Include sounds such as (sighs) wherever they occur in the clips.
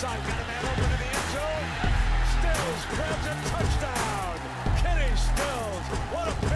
side, got a man open in the end zone. Stills grabs a touchdown. Kenny Stills, what a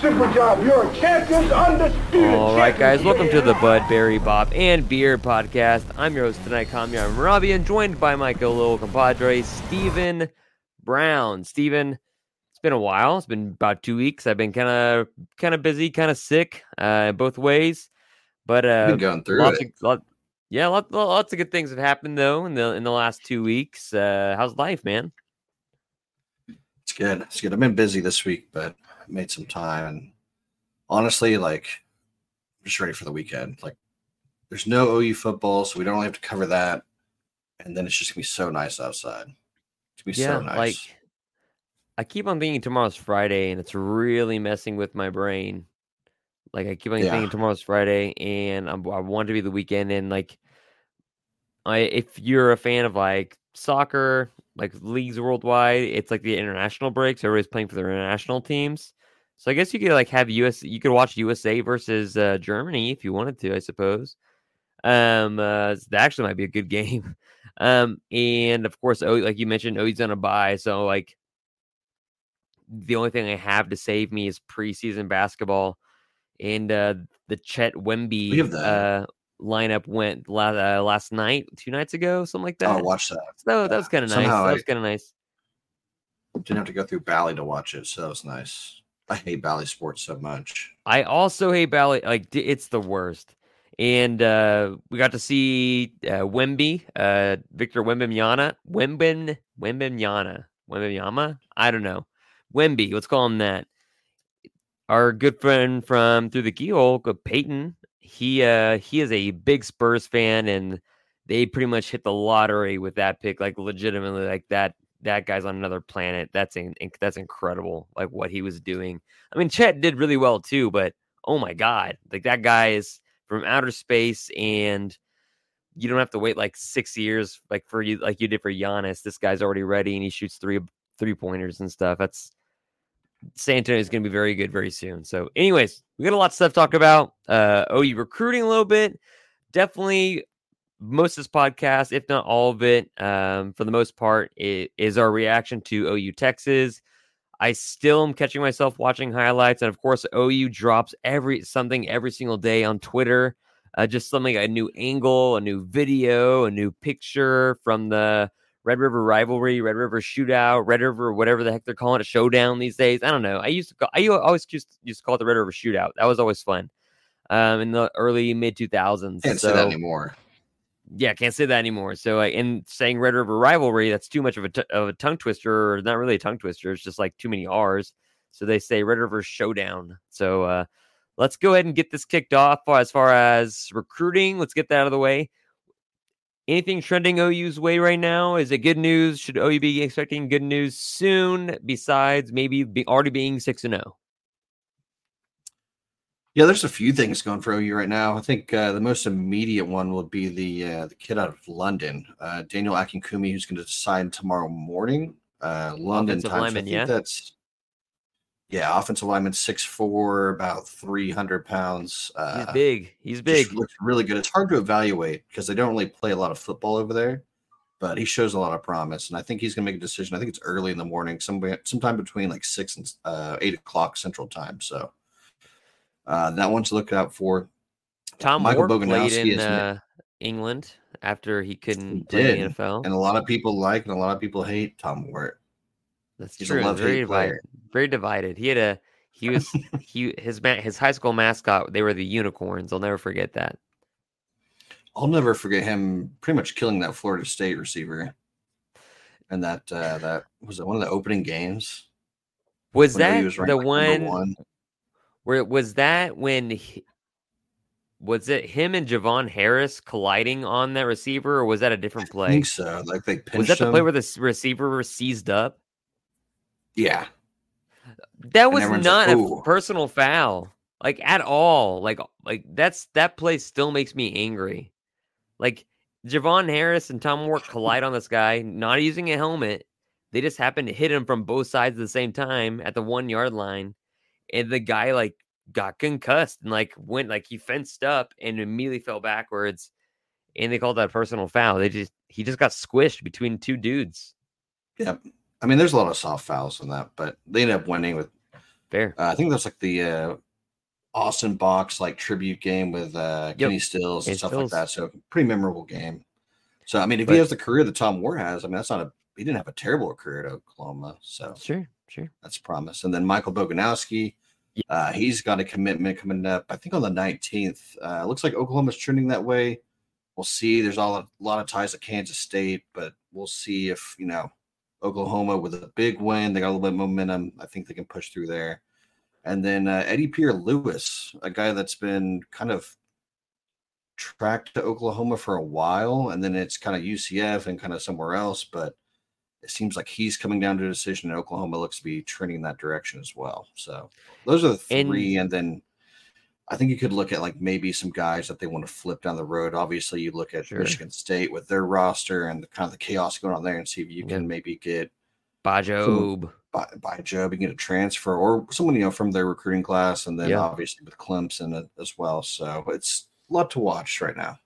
Super job. You're a champions, undisputed. All right, guys, champions. welcome to the Bud Berry Bob and Beer podcast. I'm your host tonight, Kamiar I'm Marabi, and joined by my little compadre, Stephen Brown. Stephen, it's been a while. It's been about two weeks. I've been kind of kind of busy, kind of sick, uh, both ways. But uh, Been going through lots it. Of, lot, yeah, lot, lots of good things have happened though in the in the last two weeks. Uh, how's life, man? It's good. It's good. I've been busy this week, but I made some time. And honestly, like, I'm just ready for the weekend. Like, there's no OU football, so we don't really have to cover that. And then it's just gonna be so nice outside. It's gonna be yeah, so nice. like I keep on thinking tomorrow's Friday, and it's really messing with my brain. Like I keep on Yeah. thinking tomorrow's Friday, and I'm, I want to be the weekend. And like, I if you're a fan of like soccer, like leagues worldwide, it's like the international breaks. Everybody's playing for their international teams. So I guess you could like have US. You could watch USA versus uh, Germany if you wanted to. I suppose. Um, uh, that actually might be a good (laughs) game. Um, and of course, O, like you mentioned, OU's on a buy, so like the only thing I have to save me is preseason basketball, and uh, the Chet Wemby We have that. uh, lineup went last uh, last night, two nights ago, something like that. oh, watch that. So that, that was kind of nice. Somehow That I- was kind of nice. Didn't have to go through Bally to watch it, so that was nice. I hate Bally sports so much. I also hate ballet. Like it's the worst. And uh, we got to see uh, Wemby, uh, Victor Wembanyama, Wemben, Wembanyama, Wembanyama. I don't know, Wemby. Let's call him that. Our good friend from through the keyhole, Peyton. He uh, he is a big Spurs fan, and they pretty much hit the lottery with that pick. Like legitimately, like that that guy's on another planet. That's in, that's incredible. Like what he was doing. I mean, Chet did really well too, but oh my god, like that guy is from outer space, and you don't have to wait like six years, like for you, like you did for Giannis. This guy's already ready, and he shoots three three pointers and stuff. That's San Antonio is going to be very good very soon. So, anyways, we got a lot of stuff to talk about. Uh, OU recruiting a little bit. Definitely most of this podcast, if not all of it, um, for the most part, it is our reaction to OU Texas. I still am catching myself watching highlights, and of course, OU drops every something every single day on Twitter. Uh, just something a new angle, a new video, a new picture from the Red River rivalry, Red River shootout, Red River whatever the heck they're calling it, showdown these days. I don't know. I used to call, I always used used to call it the Red River shootout. That was always fun. Um, in the early mid two thousands. Can't so, say that anymore. Yeah, can't say that anymore. So, in saying Red River rivalry, that's too much of a, t- of a tongue twister, or not really a tongue twister. It's just like too many R's. So they say Red River Showdown. So uh, let's go ahead and get this kicked off as far as recruiting. Let's get that out of the way. Anything trending OU's way right now? Is it good news? Should OU be expecting good news soon? Besides maybe be already being six and oh? zero. Yeah, there's a few things going for OU right now. I think uh, the most immediate one will be the uh, the kid out of London, uh, Daniel Akinkunmi, who's going to decide tomorrow morning. Uh, London time. so I lineman, think yeah? that's yeah, offensive lineman, six four, about three hundred pounds. Uh, He's big. He's big. looks really good. It's hard to evaluate because they don't really play a lot of football over there, but he shows a lot of promise, and I think he's going to make a decision. I think it's early in the morning, somewhere sometime between like six and uh, eight o'clock Central Time. So uh, that one to look out for. Tom Michael Moore played in uh, England after he couldn't He play in the NFL. and a lot of people like and a lot of people hate Tom Moore. That's he's true. very divided. Very divided. He had a he was (laughs) he his his high school mascot. They were the unicorns. I'll never forget that. I'll never forget him pretty much killing that Florida State receiver. And that uh, that was it one of the opening games. Was that was the number one where was that when he, was it him and Javon Harris colliding on that receiver, or was that a different I play? think so. Like they pinched Was that the play him. where the receiver was seized up? Yeah, That was not like, a personal foul, like at all. Like like that's that play still makes me angry. Like Javon Harris and Tom Moore collide on this guy, not using a helmet. They just happen to hit him from both sides at the same time at the one yard line, and the guy like got concussed and like went like he fenced up and immediately fell backwards, and they called that a personal foul. They just he just got squished between two dudes. yeah I mean, there's a lot of soft fouls on that, but they ended up winning with. Fair. Uh, I think that's like the uh, Austin Box like tribute game with uh, Yep. Kenny Stills and Kenny stuff Stills. like that. So pretty memorable game. So I mean, if But- he has the career that Tom Moore has, I mean, that's not a he didn't have a terrible career at Oklahoma. So Sure, sure. that's promise. And then Michael Boganowski, Yeah. uh, he's got a commitment coming up. I think on the 19th. Uh, looks like Oklahoma's trending that way. We'll see. There's all a lot of ties to Kansas State, but we'll see if you know Oklahoma with a big win. They got a little bit of momentum. I think they can push through there. And then uh, Eddy Pierre-Louis, a guy that's been kind of tracked to Oklahoma for a while, and then it's kind of UCF and kind of somewhere else, but it seems like he's coming down to a decision, and Oklahoma looks to be trending in that direction as well. So those are the three, and, then I think you could look at like maybe some guys that they want to flip down the road. Obviously, you look at Sure. Michigan State with their roster and the kind of the chaos going on there, and see if you Yeah. can maybe get Bajob. by, by Joe, you get a transfer or someone you know from their recruiting class, and then Yeah. obviously with Clemson as well. So it's a lot to watch right now.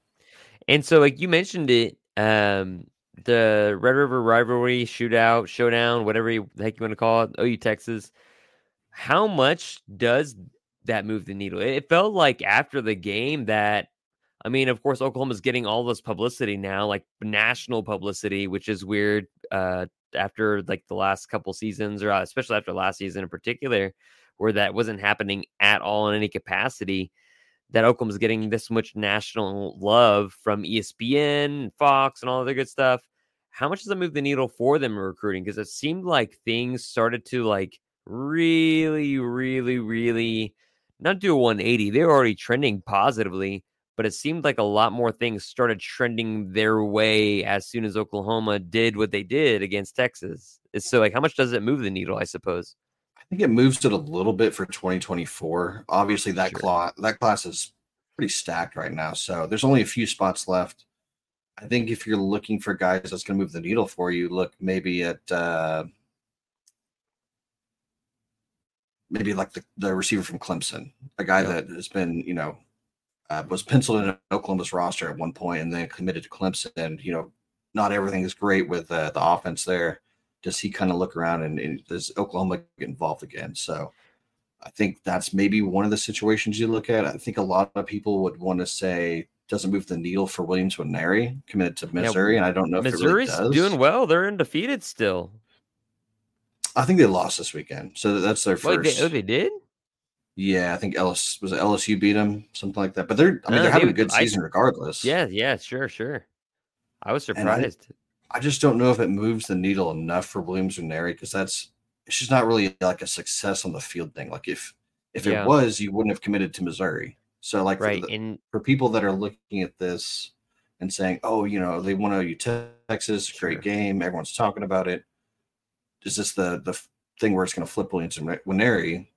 And so, like you mentioned it, um, the Red River rivalry shootout, showdown, whatever you, the heck you want to call it, OU Texas. How much does that move the needle? It felt like after the game that, I mean, of course, Oklahoma's getting all this publicity now, like national publicity, which is weird. Uh, after like the last couple seasons, or uh, especially after last season in particular, where that wasn't happening at all in any capacity that Oklahoma's getting this much national love from ESPN, Fox, and all other good stuff. How much does that move the needle for them in recruiting? Because it seemed like things started to like really, really, really not do a 180. They were already trending positively, but it seemed like a lot more things started trending their way as soon as Oklahoma did what they did against Texas. So like how much does it move the needle, I suppose? I think it moves it a little bit for 2024. Obviously, that Sure. class that class is pretty stacked right now, so there's only a few spots left. I think if you're looking for guys that's going to move the needle for you, look maybe at uh, maybe like the, the receiver from Clemson, a guy Yeah. that has been you know uh, was penciled in Oklahoma's roster at one point and then committed to Clemson. And you know, not everything is great with uh, the offense there. Does he kind of look around and, and does Oklahoma get involved again? So I think that's maybe one of the situations you look at. I think a lot of people would want to say doesn't move the needle for Williams Nwaneri committed to Missouri, and I don't know if Missouri's it really does. doing well. They're undefeated still. I think they lost this weekend, so that's their Wait, first. they, oh, they did? yeah, I think Ellis was LSU beat them, something like that. But they're, I mean, Uh, they're having they- a good I- season regardless. Yeah, yeah, sure, sure. I was And I- surprised. I just don't know if it moves the needle enough for Williams Nwaneri because that's she's not really like a success on the field thing. Like if if Yeah. it was, you wouldn't have committed to Missouri. So like for the- And for people that are looking at this and saying, "Oh, you know, they want to you Texas, great Sure. game, everyone's talking about it." Is this the the thing where it's going to flip Williams and Winery?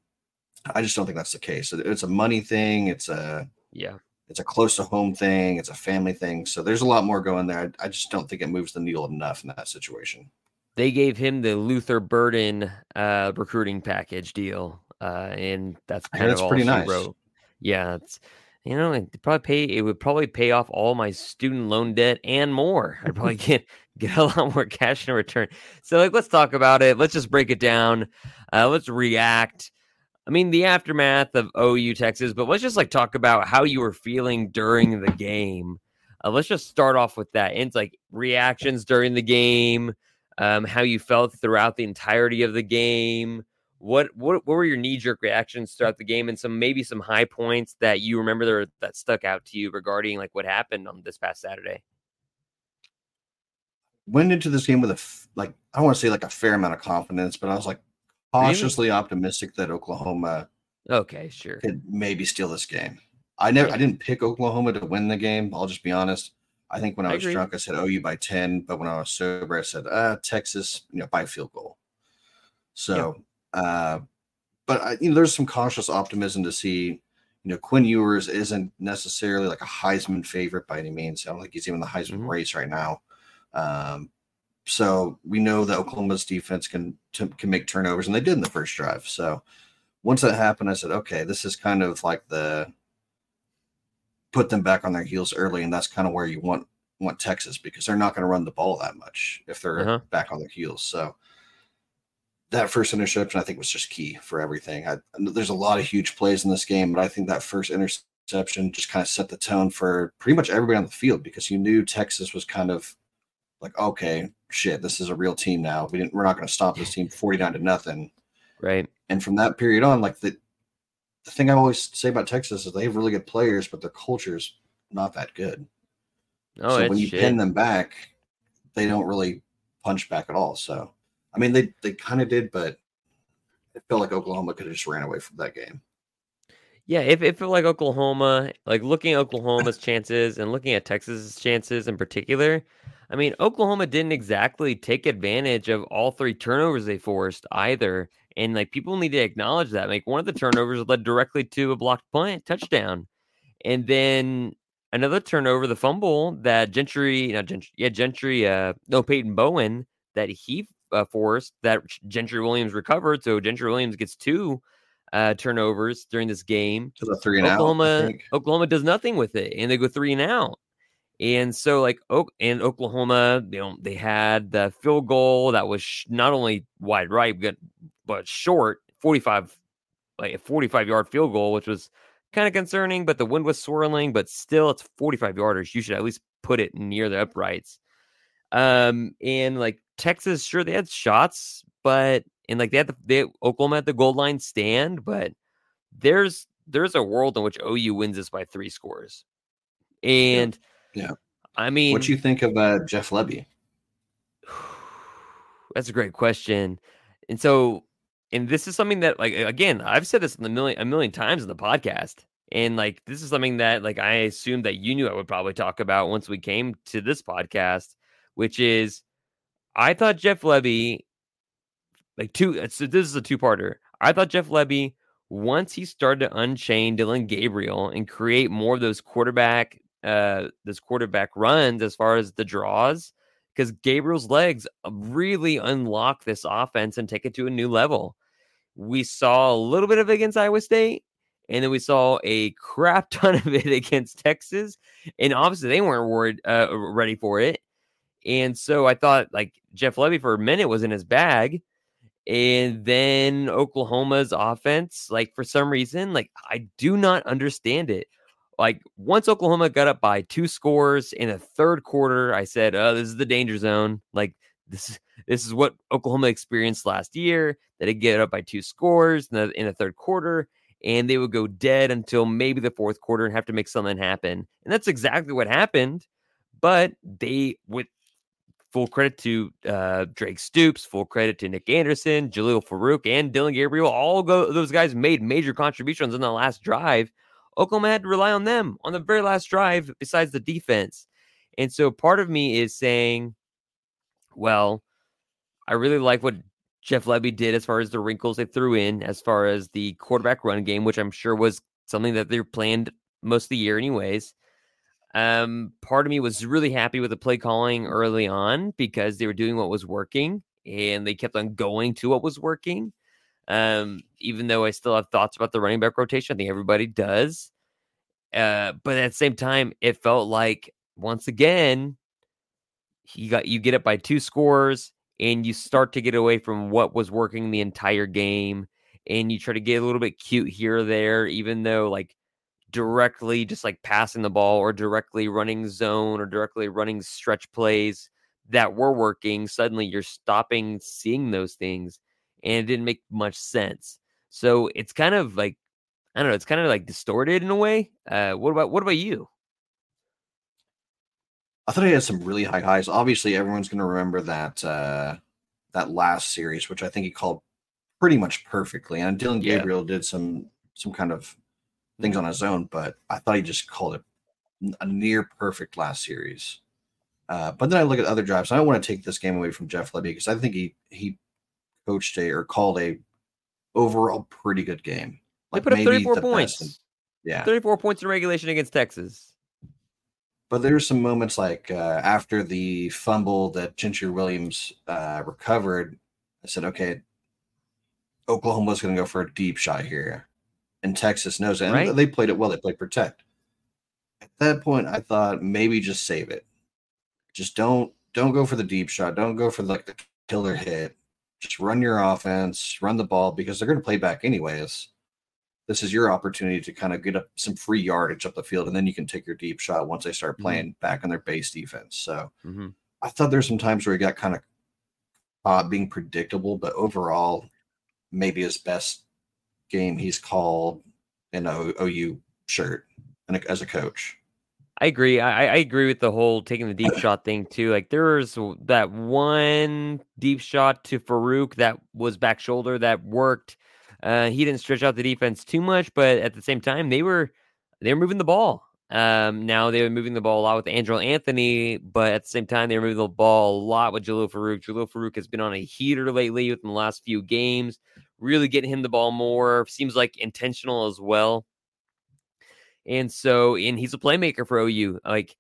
I just don't think that's the case. It- It's a money thing. It's a yeah. It's a close to home thing. It's a family thing. So there's a lot more going there. I, I just don't think it moves the needle enough in that situation. They gave him the Luther Burden uh recruiting package deal. Uh and that's kind of all pretty she nice. wrote. Yeah, it's you know, it probably pay it would probably pay off all my student loan debt and more. I'd probably (laughs) get get a lot more cash in return. So like let's talk about it. Let's just break it down. Uh let's react. I mean the aftermath of OU Texas, but let's just like talk about how you were feeling during the game. Uh, let's just start off with that. And it's like reactions during the game, um, how you felt throughout the entirety of the game. What what what were your knee jerk reactions throughout the game, and some maybe some high points that you remember that, that stuck out to you regarding like what happened on this past Saturday? Went into this game with a like I don't want to say like a fair amount of confidence, but I was like Really? cautiously optimistic that Oklahoma Okay, sure. could maybe steal this game. I never Yeah. I didn't pick Oklahoma to win the game. I'll just be honest. I think when I, I was agree. drunk, I said OU by 10, but when I was sober, I said uh Texas, you know, by field goal. So uh but I, you know, there's some cautious optimism to see. You know, Quinn Ewers isn't necessarily like a Heisman favorite by any means. I don't think he's even the Heisman Mhm. race right now. Um, so we know that Oklahoma's defense can to, can make turnovers, and they did in the first drive. So once that happened, I said, okay, this is kind of like the put them back on their heels early, and that's kind of where you want want Texas because they're not going to run the ball that much if they're Uh-huh. back on their heels. So that first interception, I think, was just key for everything. I, there's a lot of huge plays in this game, but I think that first interception just kind of set the tone for pretty much everybody on the field because you knew Texas was kind of like, okay, shit, this is a real team now. We didn't, we're not going to stop this team 49 to nothing. Right. And from that period on, like the the thing I always say about Texas is they have really good players, but their culture is not that good. Oh, so when you shit. pin them back, they don't really punch back at all. So I mean, they they kind of did, but it felt like Oklahoma could have just ran away from that game. Yeah, if it felt like Oklahoma, like looking at Oklahoma's chances and looking at Texas's chances in particular, I mean, Oklahoma didn't exactly take advantage of all three turnovers they forced either. And like people need to acknowledge that. Like one of the turnovers led directly to a blocked punt touchdown. And then another turnover, the fumble that Gentry, not Gentry, yeah, Gentry, uh, no, Peyton Bowen that he uh, forced that Gentry Williams recovered. So Gentry Williams gets two uh, turnovers during this game. To the three and out. Oklahoma, think. Oklahoma does nothing with it, and they go three and out. And so, like, Oak and Oklahoma, you know, they had the field goal that was sh- not only wide right, but, but short, forty-five, like a forty-five yard field goal, which was kind of concerning. But the wind was swirling, but still, it's forty-five yarders. You should at least put it near the uprights. Um, and like Texas, sure they had shots, but and like they had the they Oklahoma had the goal line stand, but there's there's a world in which OU wins this by three scores. And Yeah. I mean What do you think of uh, Jeff Lebby? (sighs) that's a great question. And so and this is something that like again, I've said this a million a million times in the podcast. And like this is something that like I assumed that you knew I would probably talk about once we came to this podcast, which is I thought Jeff Lebby like two so this is a two-parter. I thought Jeff Lebby once he started to unchain Dillon Gabriel and create more of those quarterback uh those quarterback runs as far as the draws because Gabriel's legs uh, really unlock this offense and take it to a new level. We saw a little bit of it against Iowa State, and then we saw a crap (laughs) ton of it against Texas, and obviously they weren't worried, uh, ready for it. And so I thought like Jeff Lebby for a minute was in his bag, and then Oklahoma's offense, like for some reason, like I do not understand it. Like once Oklahoma got up by two scores in the third quarter, I said, "Oh, this is the danger zone." Like this is this is what Oklahoma experienced last year. That it get up by two scores in the in the third quarter, and they would go dead until maybe the fourth quarter and have to make something happen. And that's exactly what happened. But they, with full credit to uh, Drake Stoops, full credit to Nic Anderson, Jalil Farooq, and Dillon Gabriel, all go, those guys made major contributions in the last drive. Oklahoma had to rely on them on the very last drive, besides the defense. And so part of me is saying, well, I really like what Jeff Lebby did as far as the wrinkles they threw in, as far as the quarterback run game, which I'm sure was something that they planned most of the year, anyways. Um, part of me was really happy with the play calling early on because they were doing what was working and they kept on going to what was working. Um, even though I still have thoughts about the running back rotation, I think everybody does. Uh, but at the same time, it felt like once again, you got you get it by two scores and you start to get away from what was working the entire game and you try to get a little bit cute here or there, even though like directly just like passing the ball or directly running zone or directly running stretch plays that were working, suddenly you're stopping seeing those things and it didn't make much sense. So it's kind of like I don't know, it's kind of like distorted in a way. Uh what about what about you? I thought he had some really high highs. Obviously, everyone's going to remember that uh, that last series, which I think he called pretty much perfectly. And Dillon Yeah. Gabriel did some some kind of things on his own, but I thought he just called it a near perfect last series. Uh, but then I look at other drives. I don't want to take this game away from Jeff Lebby because I think he he coached a or called a overall pretty good game. They put up maybe 34 the best points. in- yeah, 34 points in regulation against Texas. but there's some moments like uh, after the fumble that Gentry Williams uh, recovered, I said, okay, Oklahoma's going to go for a deep shot here, and Texas knows it. And Right. they played it well. They played protect. At that point, I thought maybe just save it. Just don't don't go for the deep shot. Don't go for like the killer hit. Just run your offense, run the ball because they're going to play back anyways. This is your opportunity to kind of get up some free yardage up the field, and then you can take your deep shot once they start Mhm. playing back on their base defense. So hmm I thought there's some times where he got kind of uh, being predictable, but overall, maybe his best game he's called in a OU shirt and a- as a coach. I agree. I, I agree with the whole taking the deep (clears throat) shot thing too. Like there was that one deep shot to Farooq that was back shoulder that worked. Uh, he didn't stretch out the defense too much, but at the same time, they were they were moving the ball. Um, now they were moving the ball a lot with Andrel Anthony, but at the same time, they were moving the ball a lot with Jalil Farooq. Jalil Farooq has been on a heater lately within the last few games, really getting him the ball more. Seems like intentional as well. And so, and he's a playmaker for OU. Like,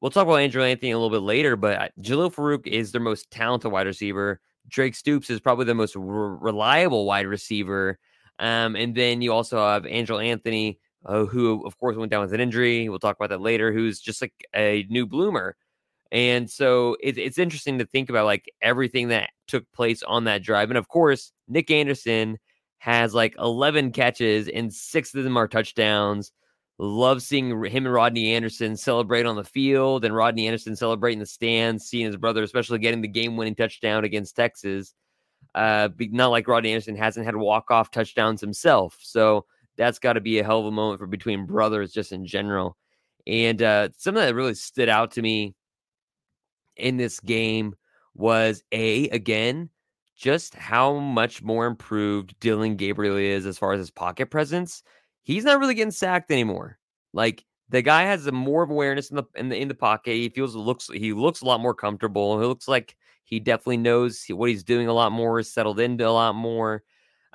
we'll talk about Andrel Anthony a little bit later, but uh, Jalil Farooq is their most talented wide receiver. Drake Stoops is probably the most re- reliable wide receiver. Um, and then you also have Andrel Anthony, uh, who, of course, went down with an injury. We'll talk about that later, who's just like a new bloomer. And so it, it's interesting to think about like everything that took place on that drive. And of course, Nic Anderson has like 11 catches and six of them are touchdowns. Love seeing him and Rodney Anderson celebrate on the field and Rodney Anderson celebrating the stands, seeing his brother, especially getting the game winning touchdown against Texas. Uh, not like Rodney Anderson hasn't had walk off touchdowns himself. So that's got to be a hell of a moment for between brothers, just in general. And uh, something that really stood out to me in this game was a again just how much more improved Dillon Gabriel is as far as his pocket presence. He's not really getting sacked anymore. Like the guy has a more of awareness in the in the in the pocket. He feels looks he looks a lot more comfortable. He looks like he definitely knows what he's doing a lot more, settled into a lot more.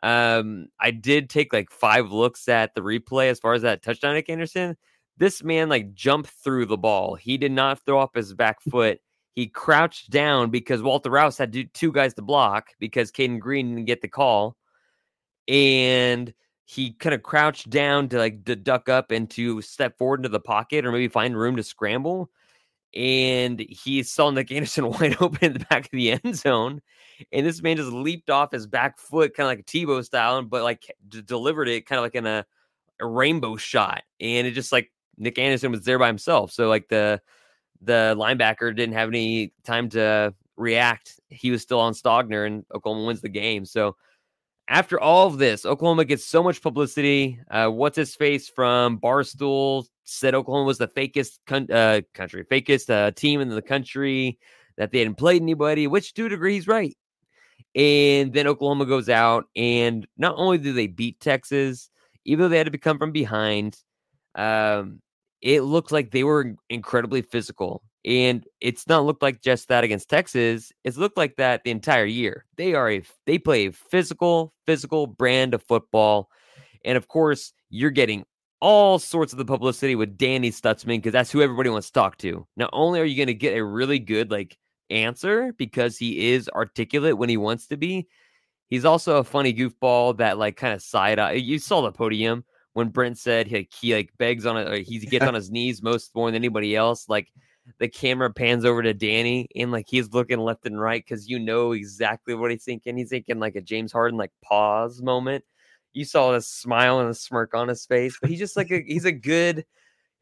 Um, I did take like five looks at the replay as far as that touchdown, Nic Anderson. This man like jumped through the ball. He did not throw up his back (laughs) foot. He crouched down because Walter Rouse had two guys to block because Cayden Green didn't get the call. And he kind of crouched down to like to duck up and to step forward into the pocket or maybe find room to scramble. And he saw Nic Anderson (laughs) wide open in the back of the end zone. And this man just leaped off his back foot, kind of like a Tebow style, but like d- delivered it kind of like in a, a rainbow shot. And it just like Nic Anderson was there by himself. So like the the linebacker didn't have any time to react. He was still on Stogner, and Oklahoma wins the game. So after all of this, Oklahoma gets so much publicity. Uh, what's his face from Barstool said Oklahoma was the fakest con- uh, country, fakest uh, team in the country that they hadn't played anybody, which to a degree he's right. And then Oklahoma goes out, and not only do they beat Texas, even though they had to come from behind, um, it looked like they were incredibly physical. And it's not looked like just that against Texas. It's looked like that the entire year. They are a they play a physical, physical brand of football. And of course, you're getting all sorts of the publicity with Danny Stutsman because that's who everybody wants to talk to. Not only are you going to get a really good like answer because he is articulate when he wants to be, he's also a funny goofball that like kind of side eye. You saw the podium when Brent said he, he like begs on it, he gets (laughs) on his knees most more than anybody else. Like the camera pans over to Danny and like he's looking left and right because you know exactly what he's thinking. He's thinking like a James Harden like pause moment. You saw a smile and a smirk on his face, but he's just like a he's a good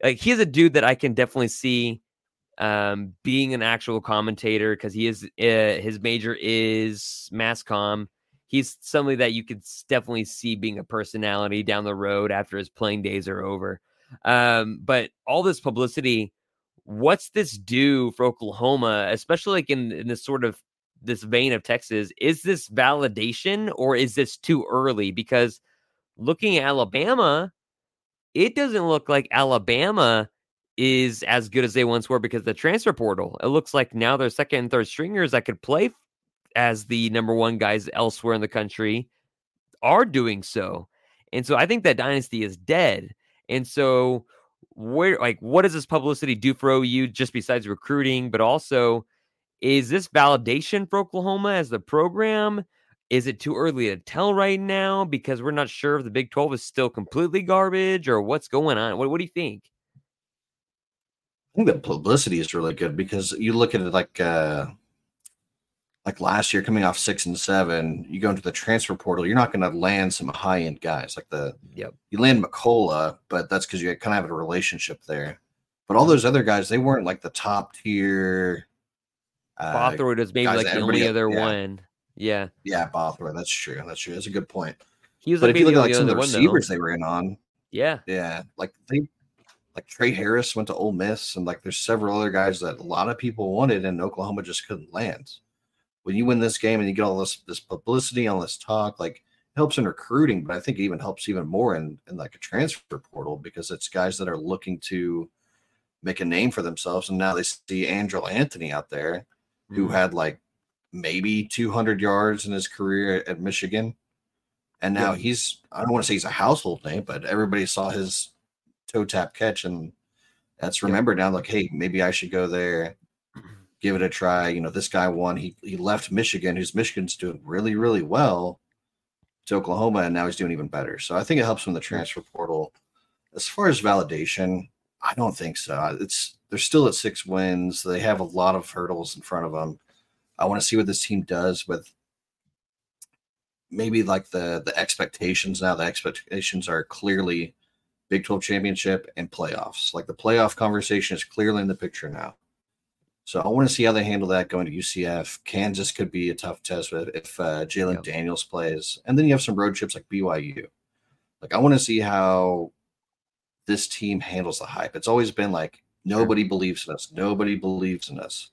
like he's a dude that I can definitely see um being an actual commentator because he is uh, his major is mass comm he's somebody that you could definitely see being a personality down the road after his playing days are over. Um, but all this publicity, what's this do for Oklahoma, especially like in, in this sort of this vein of Texas? Is this validation or is this too early? Because looking at Alabama, it doesn't look like Alabama is as good as they once were because the transfer portal. It looks like now their second and third stringers that could play as the number one guys elsewhere in the country are doing so. And so I think that dynasty is dead. And so where like what does this publicity do for OU just besides recruiting, but also is this validation for Oklahoma as the program? Is it too early to tell right now because we're not sure if the Big 12 is still completely garbage or what's going on? What, what do you think? I think the publicity is really good because you look at it like uh like last year coming off six and seven, you go into the transfer portal, you're not going to land some high end guys like the Yep. you land McCullough, but that's because you kind of have a relationship there. But all those other guys, they weren't like the top tier. Uh, Bothroyd is maybe like the only other yeah. one. Yeah. yeah, Bothroyd. That's true. That's true. That's a good point. He was But like if you look at like some of the though. receivers they were in on, Yeah. yeah, like they like Trey Harris went to Ole Miss, and like there's several other guys that a lot of people wanted, and Oklahoma just couldn't land. When you win this game and you get all this this publicity, all this talk, like it helps in recruiting, but I think it even helps even more in in like a transfer portal because it's guys that are looking to make a name for themselves, and now they see Andrel Anthony out there who Mhm. had like maybe 200 yards in his career at Michigan. And now Yeah. he's, I don't want to say he's a household name, but everybody saw his toe tap catch. And that's remembered now like, hey, maybe I should go there, give it a try. You know, this guy won. He, he left Michigan, who's Michigan's doing really, really well to Oklahoma. And now he's doing even better. So I think it helps from the transfer portal. As far as validation, I don't think so. It's, they're still at six wins. They have a lot of hurdles in front of them. I want to see what this team does with maybe like the the expectations now. The expectations are clearly Big 12 championship and playoffs. Like the playoff conversation is clearly in the picture now. So I want to see how they handle that going to UCF. Kansas could be a tough test if, if uh, Jalon Yep. Daniels plays. And then you have some road trips like BYU. Like I want to see how this team handles the hype. It's always been like nobody believes in us. Nobody believes in us.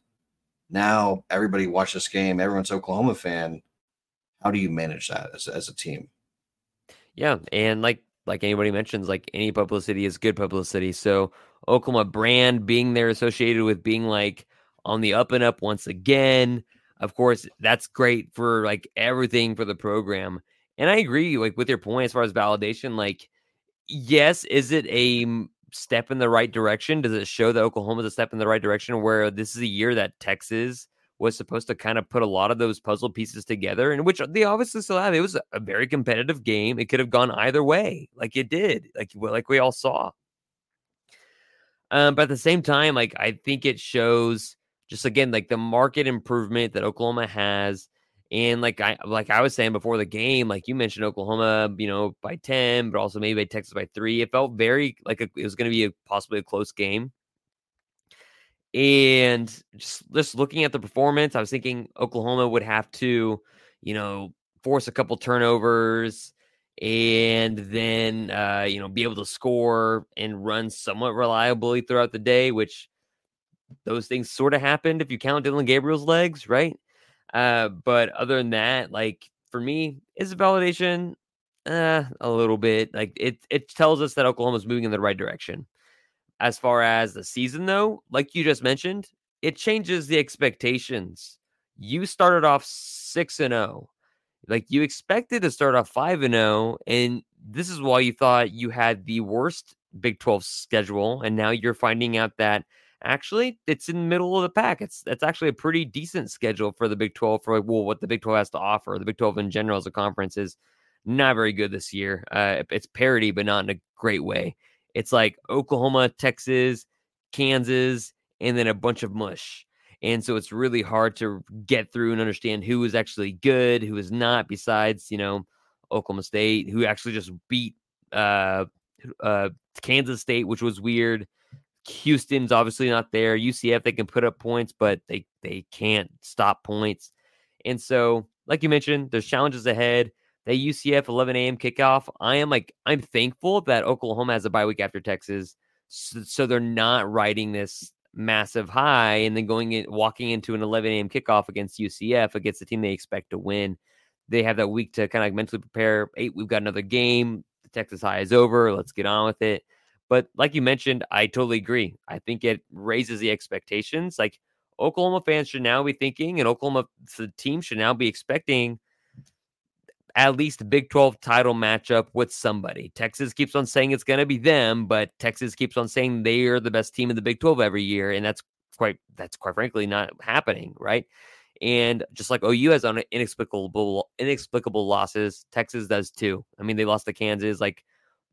Now everybody watch this game. Everyone's Oklahoma fan. How do you manage that as, as a team? Yeah, and like like anybody mentions, like any publicity is good publicity. So Oklahoma brand being there associated with being like on the up and up once again. Of course, that's great for like everything for the program. And I agree, like with your point as far as validation. Like, yes, is it a step in the right direction? Does it show that Oklahoma's a step in the right direction? Where this is a year that Texas was supposed to kind of put a lot of those puzzle pieces together, and which they obviously still have. It was a very competitive game. It could have gone either way, like it did, like like we all saw. Um, but at the same time, like I think it shows just again like the market improvement that Oklahoma has. And like I like I was saying before the game, like you mentioned Oklahoma, you know, by 10, but also maybe by Texas by three. It felt very like a, it was going to be a possibly a close game. And just just looking at the performance, I was thinking Oklahoma would have to, you know, force a couple turnovers and then uh, you know, be able to score and run somewhat reliably throughout the day, which those things sort of happened if you count Dillon Gabriel's legs, right? Uh, but other than that, like for me, is a validation? Uh, a little bit. Like it it tells us that Oklahoma's moving in the right direction. As far as the season, though, like you just mentioned, it changes the expectations. You started off six and zero, like you expected to start off five and zero, and this is why you thought you had the worst Big Twelve schedule, and now you're finding out that actually it's in the middle of the pack. It's that's actually a pretty decent schedule for the Big 12 for like, well what the Big 12 has to offer. The Big 12 in general as a conference is not very good this year. Uh, it's parity, but not in a great way. It's like Oklahoma, Texas, Kansas, and then a bunch of mush. And so it's really hard to get through and understand who is actually good, who is not, besides, you know, Oklahoma State, who actually just beat uh, uh, Kansas State, which was weird. Houston's obviously not there. UCF they can put up points, but they they can't stop points. And so, like you mentioned, there's challenges ahead. That UCF 11 a.m. kickoff. I am like I'm thankful that Oklahoma has a bye week after Texas, so, so they're not riding this massive high and then going in walking into an 11 a.m. kickoff against UCF against the team they expect to win. They have that week to kind of mentally prepare. Eight, we've got another game. The Texas high is over. Let's get on with it. But like you mentioned, I totally agree. I think it raises the expectations. Like Oklahoma fans should now be thinking, and Oklahoma the team should now be expecting at least a Big 12 title matchup with somebody. Texas keeps on saying it's going to be them, but Texas keeps on saying they are the best team in the Big 12 every year, and that's quite that's quite frankly not happening, right? And just like OU has on inexplicable inexplicable losses, Texas does too. I mean, they lost to Kansas like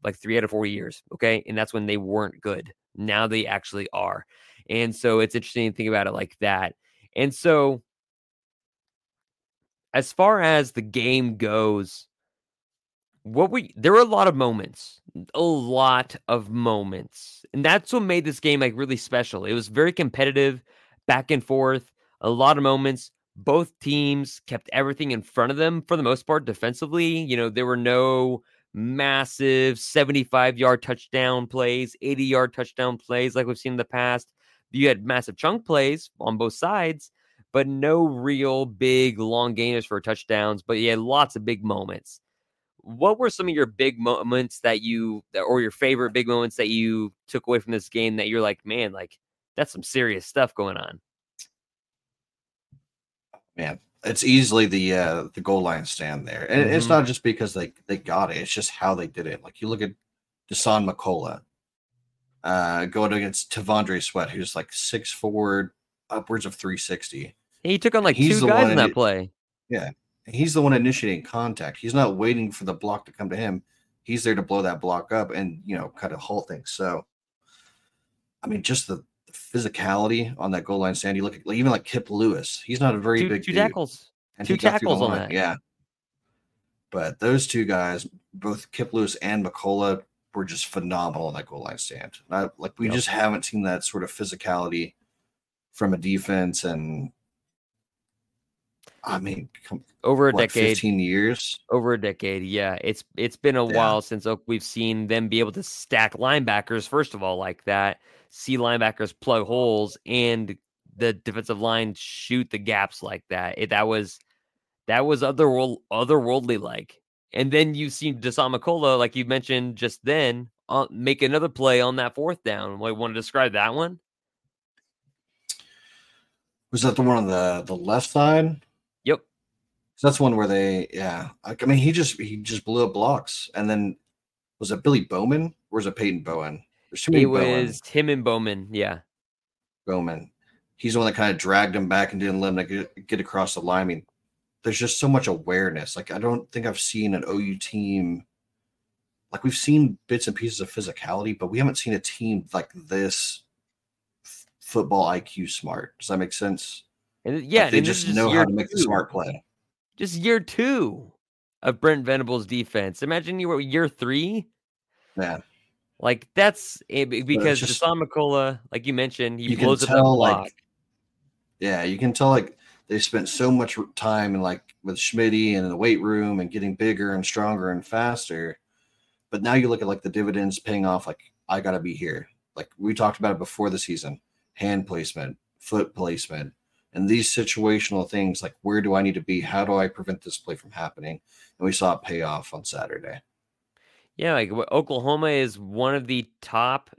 like three out of four years, okay, and that's when they weren't good. Now they actually are, and so it's interesting to think about it like that. And so as far as the game goes, what we there were a lot of moments, a lot of moments, and that's what made this game like really special. It was very competitive, back and forth, a lot of moments. Both teams kept everything in front of them for the most part defensively. You know, there were no massive 75 yard touchdown plays, 80 yard touchdown plays like we've seen in the past. You had massive chunk plays on both sides, but no real big long gainers for touchdowns. But you had lots of big moments. What were some of your big moments that you, or your favorite big moments that you took away from this game that you're like, man, like that's some serious stuff going on? Man, it's easily the uh, the goal line stand there, and mm-hmm. it's not just because they they got it; it's just how they did it. Like you look at Dasan McCullough uh, going against T'Vondre Sweat, who's like six forward, upwards of three sixty he took on like he's two guys in that play. Yeah. He's the one initiating contact. He's not waiting for the block to come to him. He's there to blow that block up and, you know, cut a whole thing. So, I mean, just the physicality on that goal line stand. You look at even like Kip Lewis. He's not a very two, big two tackles. And two tackles on that. Yeah. But those two guys, both Kip Lewis and McCullough, were just phenomenal on that goal line stand. I, like we yep. just haven't seen that sort of physicality from a defense and I mean, over a what, decade, fifteen years. Over a decade, yeah. It's it's been a yeah. while since we've seen them be able to stack linebackers. First of all, like that, see linebackers plug holes, and the defensive line shoot the gaps like that. It, that was that was otherworld otherworldly like. And then you've seen Dasan McCullough, like you mentioned just then, uh, make another play on that fourth down. What want to describe that one? Was that the one on the the left side? So that's one where they, yeah. I, I mean, he just he just blew up blocks, and then was it Billy Bowman or was it Peyton Bowen? It was him and Bowman. Yeah, Bowman. He's the one that kind of dragged him back and didn't let him get, get across the line. I mean, there's just so much awareness. Like I don't think I've seen an OU team. Like we've seen bits and pieces of physicality, but we haven't seen a team like this football IQ smart. Does that make sense? And yeah, like they just know how to make the smart play just year two of Brent Venables' defense. Imagine you were year three. Yeah. Like that's eh, because just, McCullough, like you mentioned, he you blows up block. Like, yeah, you can tell like they spent so much time and like with Schmitty and in the weight room and getting bigger and stronger and faster. But now you look at like the dividends paying off. Like I got to be here. Like we talked about it before the season, hand placement, foot placement, and these situational things like where do I need to be? How do I prevent this play from happening? And we saw it pay off on Saturday. Yeah, like Oklahoma is one of the top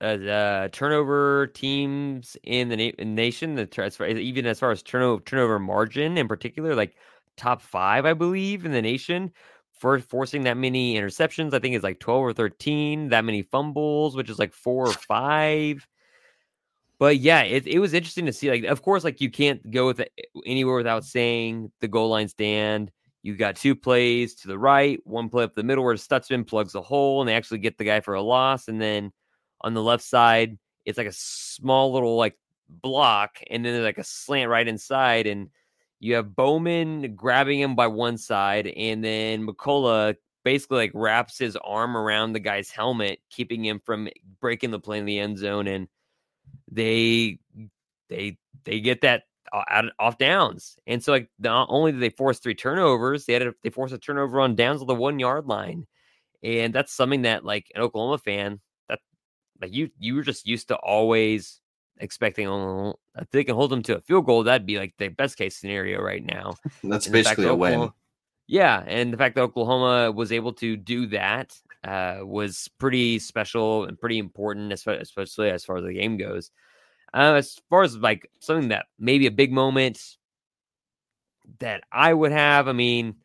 uh, uh, turnover teams in the na- nation. The as far, even as far as turnover turnover margin in particular, like top five, I believe, in the nation for forcing that many interceptions. I think it's like twelve or thirteen. That many fumbles, which is like four or five but yeah, it, it was interesting to see. Like, of course, like you can't go with it anywhere without saying the goal line stand. You got two plays to the right, one play up the middle where Stutsman plugs a hole and they actually get the guy for a loss. And then on the left side, it's like a small little like block, and then there's like a slant right inside, and you have Bowman grabbing him by one side, and then McCullough basically like wraps his arm around the guy's helmet, keeping him from breaking the play in the end zone. And they they they get that off downs. And so like not only did they force three turnovers, they had a, they forced a turnover on downs of the one yard line. And that's something that like an Oklahoma fan that like you you were just used to always expecting oh, if they can hold them to a field goal, that'd be like the best case scenario right now. (laughs) That's and basically a win. Yeah, and the fact that Oklahoma was able to do that uh, was pretty special and pretty important, especially as far as the game goes. Uh, as far as like something that maybe a big moment that I would have, I mean,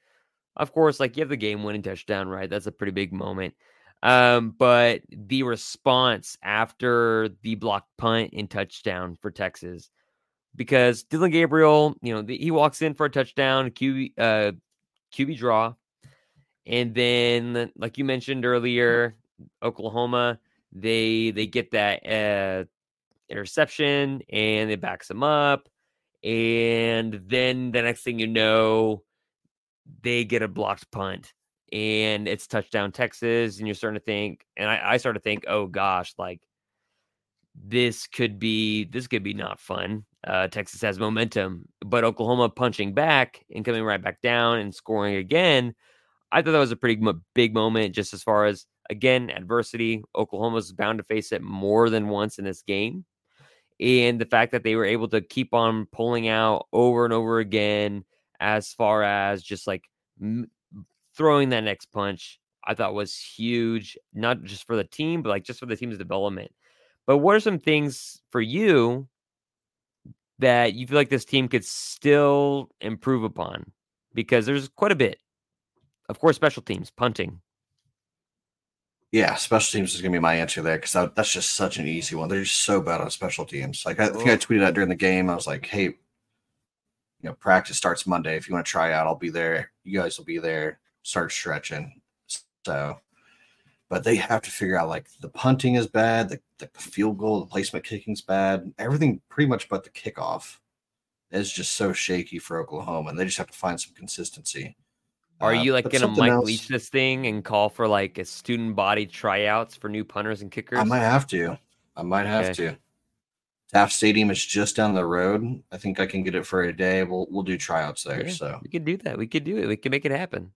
of course, like you have the game winning touchdown, right? That's a pretty big moment. Um, but the response after the blocked punt and touchdown for Texas, because Dillon Gabriel, you know, the, he walks in for a touchdown, QB, uh, QB draw, and then like you mentioned earlier, Oklahoma, they they get that uh, interception and it backs them up, and then the next thing you know, they get a blocked punt and it's touchdown Texas, and you're starting to think, and I, I start to think, oh gosh, like this could be this could be not fun. Uh, Texas has momentum, but Oklahoma punching back and coming right back down and scoring again. I thought that was a pretty big moment, just as far as again adversity. Oklahoma's bound to face it more than once in this game, and the fact that they were able to keep on pulling out over and over again, as far as just like m- throwing that next punch, I thought was huge, not just for the team, but like just for the team's development. But what are some things for you that you feel like this team could still improve upon? Because there's quite a bit. Of course, special teams, punting. Yeah, special teams is going to be my answer there because that, that's just such an easy one. They're just so bad on special teams. Like I think I tweeted out during the game, I was like, "Hey, you know, practice starts Monday. If you want to try out, I'll be there. You guys will be there. Start stretching." So but they have to figure out like the punting is bad, the, the field goal, the placement kicking's bad, everything pretty much but the kickoff is just so shaky for Oklahoma, and they just have to find some consistency. Are uh, you like gonna Mike else, Leach this thing and call for like a student body tryouts for new punters and kickers? I might have to. I might have okay. to. Taft Stadium is just down the road. I think I can get it for a day. We'll we'll do tryouts there. Yeah, so we could do that. We could do it. We can make it happen.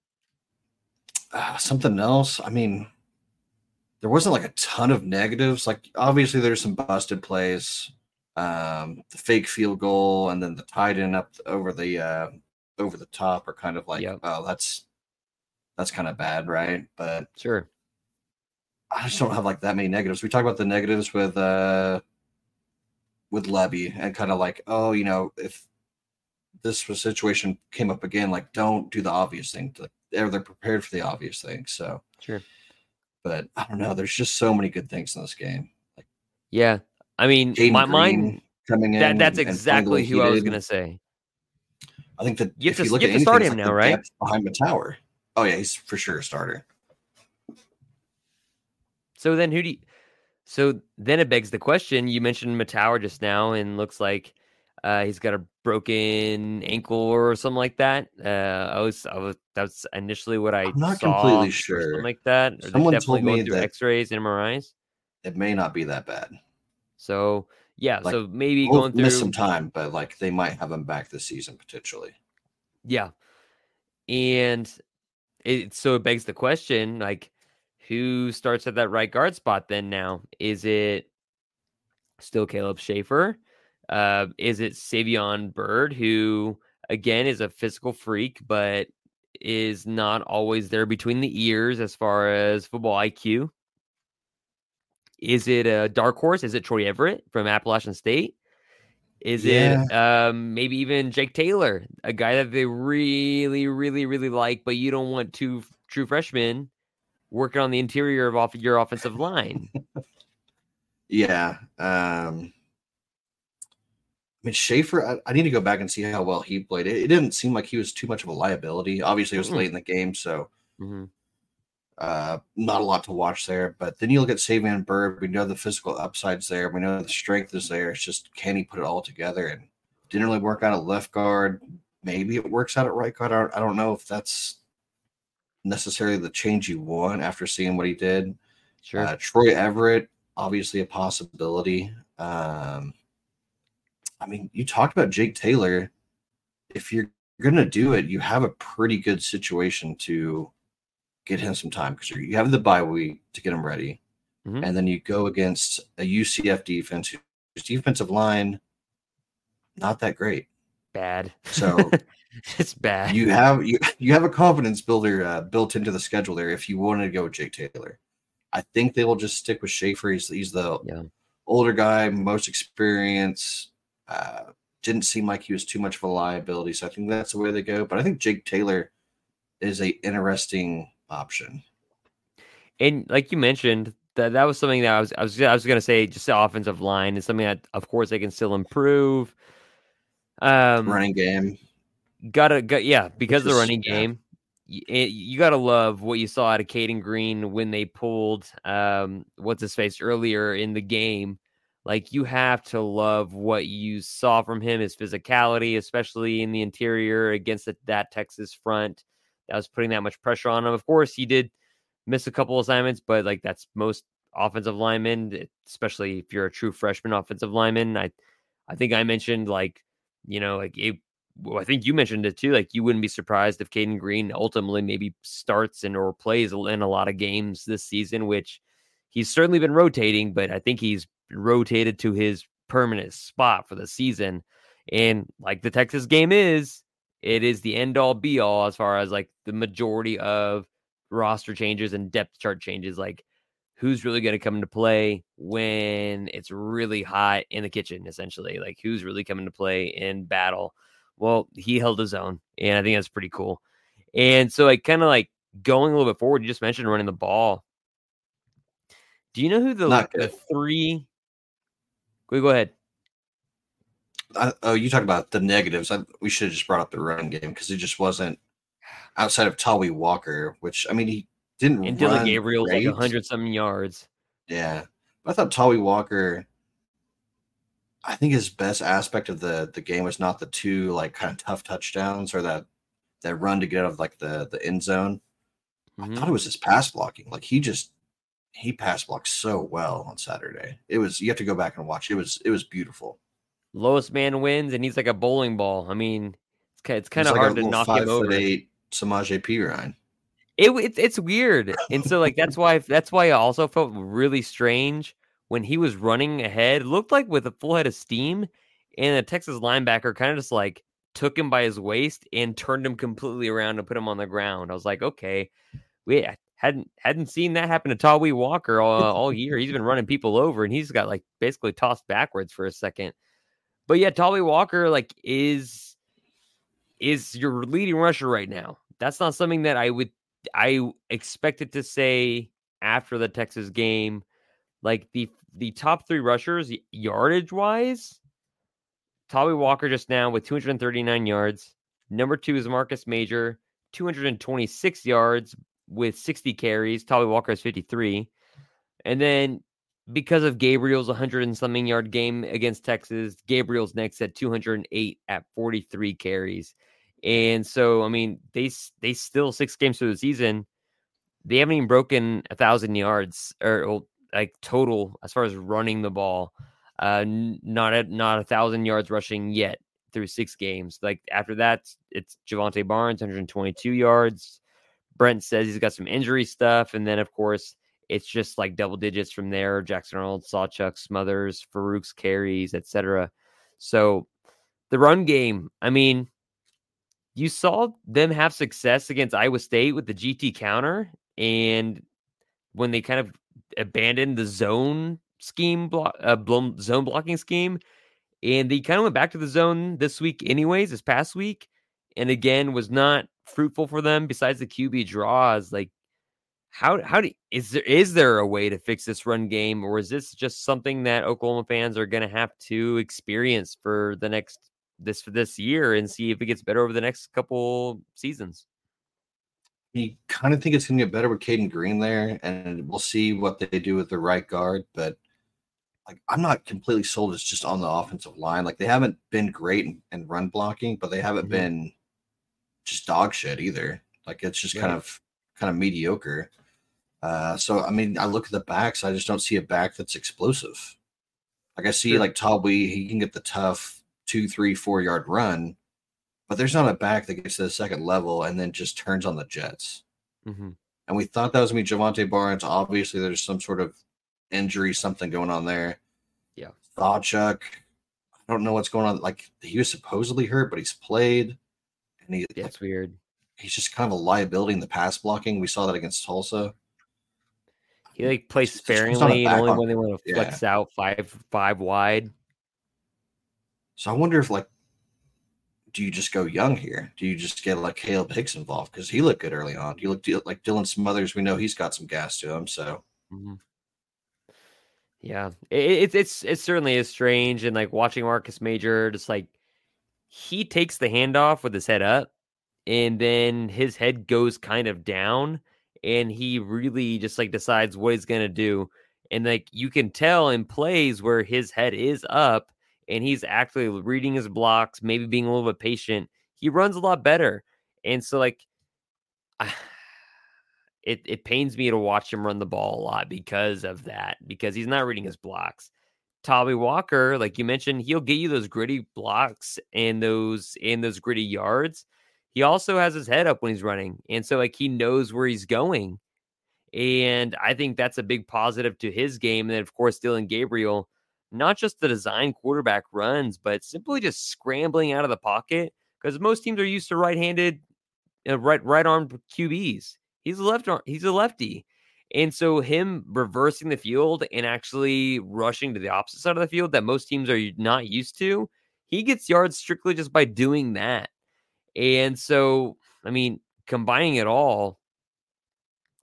Uh, something else. I mean, there wasn't like a ton of negatives. Like obviously there's some busted plays, um, the fake field goal, and then the tight end up over the uh, over the top are kind of like, yep. oh, that's that's kind of bad, right? But sure, I just don't have like that many negatives. We talk about the negatives with uh with Lebby and kind of like, oh, you know, if this situation came up again, like don't do the obvious thing. They're they're prepared for the obvious thing. So sure but I don't know. There's just so many good things in this game. Like, yeah, I mean, Jaden my mind coming in. That, that's exactly who I was gonna say. I think that you have to, you look you at start him like now, right? Behind the tower. Oh yeah, he's for sure a starter. So then, who do you? So then it begs the question. You mentioned Mettauer just now, and looks like uh, he's got a broken ankle or something like that. Uh, I was, I was, that's initially what I I'm not completely sure. Like that. Someone told me that X-rays and MRIs. It may not be that bad. So yeah, like, so maybe we'll going through miss some time, but like they might have him back this season potentially. Yeah, and it so it begs the question like who starts at that right guard spot then now is it still caleb shaffer uh, is it Savion Byrd who again is a physical freak, but is not always there between the ears as far as football IQ? Is it a dark horse? Is it Troy Everett from Appalachian State? Is yeah. it um, maybe even Jake Taylor, a guy that they really, really, really like, but you don't want two true freshmen working on the interior of off your offensive line? (laughs) yeah. Um, I mean, Shaffer, I, I, need to go back and see how well he played. It, it, didn't seem like he was too much of a liability. Obviously, it was mm-hmm. late in the game, so mm-hmm. Uh, not a lot to watch there. But then you look at Savion Byrd. We know the physical upsides there. We know the strength is there. It's just can he put it all together? And didn't really work out at left guard. Maybe it works out at right guard. I don't, I don't know if that's necessarily the change you want after seeing what he did. Sure. Uh, Troy Everett, obviously a possibility. Um, I mean, you talked about Jake Taylor. If you're going to do it, you have a pretty good situation to get him some time because you have the bye week to get him ready. Mm-hmm. And then you go against a UCF defense whose defensive line not that great. Bad. So (laughs) it's bad. You have you you have a confidence builder uh, built into the schedule there. If you wanted to go with Jake Taylor, I think they will just stick with Shaffer. He's, he's the yeah. older guy, most experience, uh, didn't seem like he was too much of a liability. So I think that's the way they go. But I think Jake Taylor is a interesting option. And like you mentioned, that that was something that I was I was I was gonna say just the offensive line is something that of course they can still improve. Um Running game. gotta got yeah, because of the running yeah. game. y- It, you gotta love what you saw out of Cayden Green when they pulled um what's his face earlier in the game. Like you have to love what you saw from him, his physicality, especially in the interior against the, that Texas front that was putting that much pressure on him. Of course, he did miss a couple assignments, but like that's most offensive linemen, eh, especially if you're a true freshman offensive lineman. I I think I mentioned like, you know, like it, well, I think you mentioned it too. Like you wouldn't be surprised if Cayden Green ultimately maybe starts and or plays in a lot of games this season, which he's certainly been rotating, but I think he's rotated to his permanent spot for the season. And like the Texas game is, it is the end all be all as far as like the majority of roster changes and depth chart changes. Like who's really going to come into play when it's really hot in the kitchen, essentially. Like who's really coming to play in battle. Well, he held his own, and I think that's pretty cool. And so, like, kind of like going a little bit forward, you just mentioned running the ball. Do you know who the, the three? Go ahead. I, oh, you talk about the negatives. I, we should have just brought up the running game because it just wasn't outside of Tawee Walker, which I mean he didn't And run Dillon Gabriel's like hundred something yards. Yeah, but I thought Tawee Walker. I think his best aspect of the the game was not the two like kind of tough touchdowns or that that run to get out of like the the end zone. Mhm. I thought it was his pass blocking. Like he just he pass blocked so well on Saturday. It was you have to go back and watch. It was it was beautiful. Lowest man wins, and he's like a bowling ball. I mean, it's kind it's kind of like hard to knock five him foot over. eight Samaje Perine. It, it's it's weird, and so like that's why that's why I also felt really strange when he was running ahead. Looked like with a full head of steam, and the Texas linebacker kind of just like took him by his waist and turned him completely around and put him on the ground. I was like, okay, we hadn't hadn't seen that happen to Tawee Walker all, all year. He's been running people over, and he's got like basically tossed backwards for a second. But yeah, Tawee Walker like is is your leading rusher right now. That's not something that I would I expected to say after the Texas game. Like the the top three rushers yardage wise, Tawee Walker just now with 239 yards. Number two is Marcus Major, 226 yards with 60 carries. Tawee Walker has 53. And then because of Gabriel's 100 and something yard game against Texas, Gabriel's next at 208 at 43 carries. And so, I mean, they they still six games through the season, they haven't even broken a thousand yards or like total as far as running the ball. Uh, not at not a thousand yards rushing yet through six games. Like after that, it's Javante Barnes, 122 yards. Brent says he's got some injury stuff, and then of course it's just like double digits from there. Jackson Arnold, Sawchuk, Smothers, Farooq's carries, etc. So the run game, I mean, you saw them have success against Iowa State with the GT counter, and when they kind of abandoned the zone scheme, block, uh, zone blocking scheme, and they kind of went back to the zone this week, anyways, this past week, and again was not fruitful for them. Besides the QB draws, like how how do is there is there a way to fix this run game, or is this just something that Oklahoma fans are going to have to experience for the next this for this year and see if it gets better over the next couple seasons? You kind of think it's going to get better with Cayden Green there, and we'll see what they do with the right guard. But like, I'm not completely sold. It's just on the offensive line. Like they haven't been great in, in run blocking, but they haven't Mhm. been just dog shit either. Like it's just kind of kind of mediocre. Uh, so I mean, I look at the backs. I just don't see a back that's explosive. Like I see Sure. like Talby, he can get the tough two, three, four yard run, but there's not a back that gets to the second level and then just turns on the Jets. Mm-hmm. And we thought that was gonna be Javante Barnes. Obviously, there's some sort of injury, something going on there. Yeah. Sawchuk, I don't know what's going on. Like he was supposedly hurt, but he's played, and he weird. he's just kind of a liability in the pass blocking. We saw that against Tulsa. He like plays Just- just puts on a sparingly and only on- when they want to yeah. flex out five five wide. So I wonder if like do you just go young here? Do you just get like Caleb Hicks involved because he looked good early on? Do you look like Dylan Smothers? We know he's got some gas to him, so. Mm-hmm. Yeah, it, it's it certainly is strange, and like watching Marcus Major, just like he takes the handoff with his head up, and then his head goes kind of down, and he really just like decides what he's gonna do, and like you can tell in plays where his head is up, and he's actually reading his blocks, maybe being a little bit patient. He runs a lot better, and so like. I, (sighs) it, it pains me to watch him run the ball a lot because of that, because he's not reading his blocks. Tawee Walker, like you mentioned, he'll get you those gritty blocks and those and those gritty yards. He also has his head up when he's running. And so like he knows where he's going. And I think that's a big positive to his game. And then of course Dylan Gabriel, not just the design quarterback runs, but simply just scrambling out of the pocket. Because most teams are used to right-handed, uh, right right arm QBs. He's a left arm, he's a lefty. And so him reversing the field and actually rushing to the opposite side of the field that most teams are not used to, he gets yards strictly just by doing that. And so, I mean, combining it all,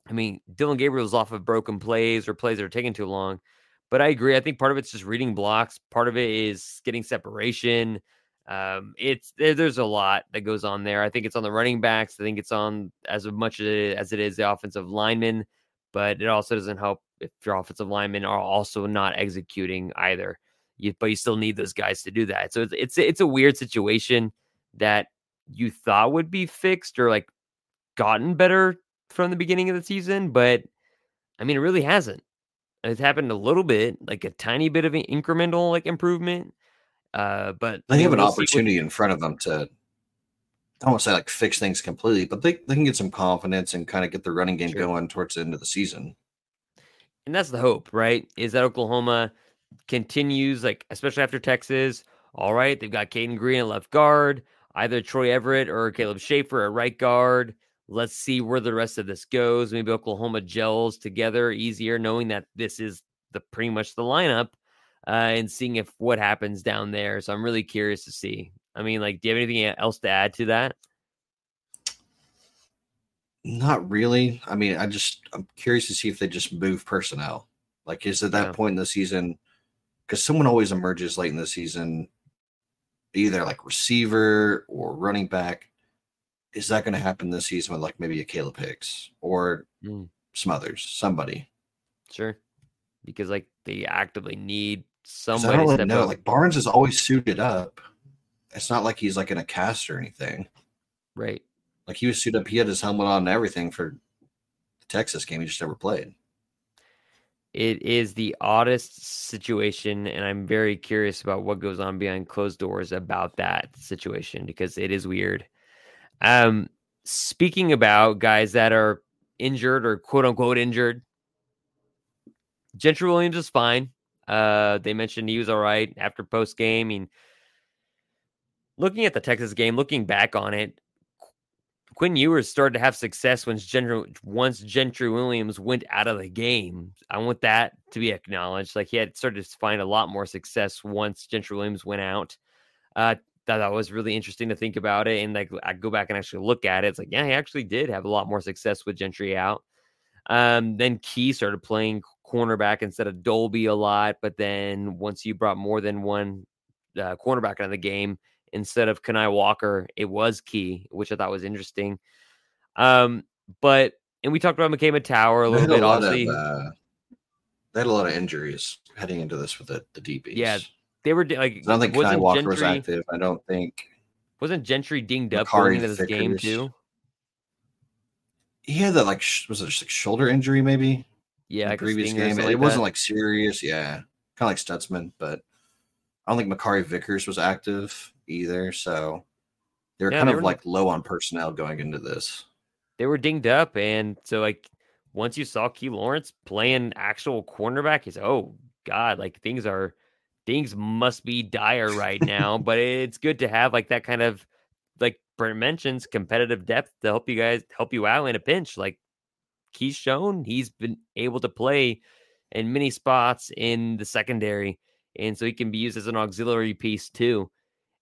I mean, Dillon Gabriel's off of broken plays or plays that are taking too long. But I agree. I think part of it's just reading blocks. Part of it is getting separation. Um, it's there, there's a lot that goes on there. I think it's on the running backs. I think it's on as much as it is the offensive linemen, but it also doesn't help if your offensive linemen are also not executing either. You, but you still need those guys to do that. So it's it's it's a weird situation that you thought would be fixed or like gotten better from the beginning of the season, but I mean, it really hasn't. It's happened a little bit, like a tiny bit of an incremental like improvement uh, but they have an opportunity what... in front of them to, I don't want to say like fix things completely, but they, they can get some confidence and kind of get the running game sure. going towards the end of the season. And that's the hope, right? Is that Oklahoma continues, like, especially after Texas. All right, they've got Cayden Green at left guard, either Troy Everett or Caleb Shaffer at right guard. Let's see where the rest of this goes. Maybe Oklahoma gels together easier, knowing that this is the pretty much the lineup uh, and seeing if what happens down there. So I'm really curious to see. I mean, like, do you have anything else to add to that? Not really. I mean, I just I'm curious to see if they just move personnel. Like, is at that yeah. point in the season? Because someone always emerges late in the season, either like receiver or running back. Is that going to happen this season with like maybe a Caleb Hicks or mm. Smothers, somebody? Sure, because like they actively need somebody. I don't really know. Up. Like Barnes is always suited up. It's not like he's like in a cast or anything. Right. Like he was suited up. He had his helmet on and everything for the Texas game. He just never played. It is the oddest situation, and I'm very curious about what goes on behind closed doors about that situation because it is weird. Um, speaking about guys that are injured or quote unquote injured, Gentry Williams is fine. Uh, they mentioned he was all right after post game. I mean, looking at the Texas game, looking back on it, Quinn Ewers started to have success once Gentry, once Gentry Williams went out of the game. I want that to be acknowledged. Like he had started to find a lot more success once Gentry Williams went out. Uh, that, that was really interesting to think about it. And like I go back and actually look at it. It's like, yeah, he actually did have a lot more success with Gentry out. Um, then Key started playing cornerback instead of Dolby a lot. But then once you brought more than one uh, cornerback into the game instead of Kani Walker, it was Key, which I thought was interesting. Um, but and we talked about Mettauer a little bit. A obviously, of, uh, they had a lot of injuries heading into this with the the DBs. Yeah, they were like. I don't think Kani Walker Gentry, was active. I don't think. Wasn't Gentry dinged up going into this Vickers. game too? He had that like was it like shoulder injury maybe? Yeah, like previous game. It, like wasn't like serious. Yeah, kind of like Stutsman, but I don't think Makari Vickers was active either. So they're yeah, kind they of were, like low on personnel going into this. They were dinged up, and so like once you saw Key Lawrence playing actual cornerback, he's oh god, like things are things must be dire right now. (laughs) but it's good to have like that kind of like Brent mentions competitive depth to help you guys help you out in a pinch. Like he's shown he's been able to play in many spots in the secondary, and so he can be used as an auxiliary piece too.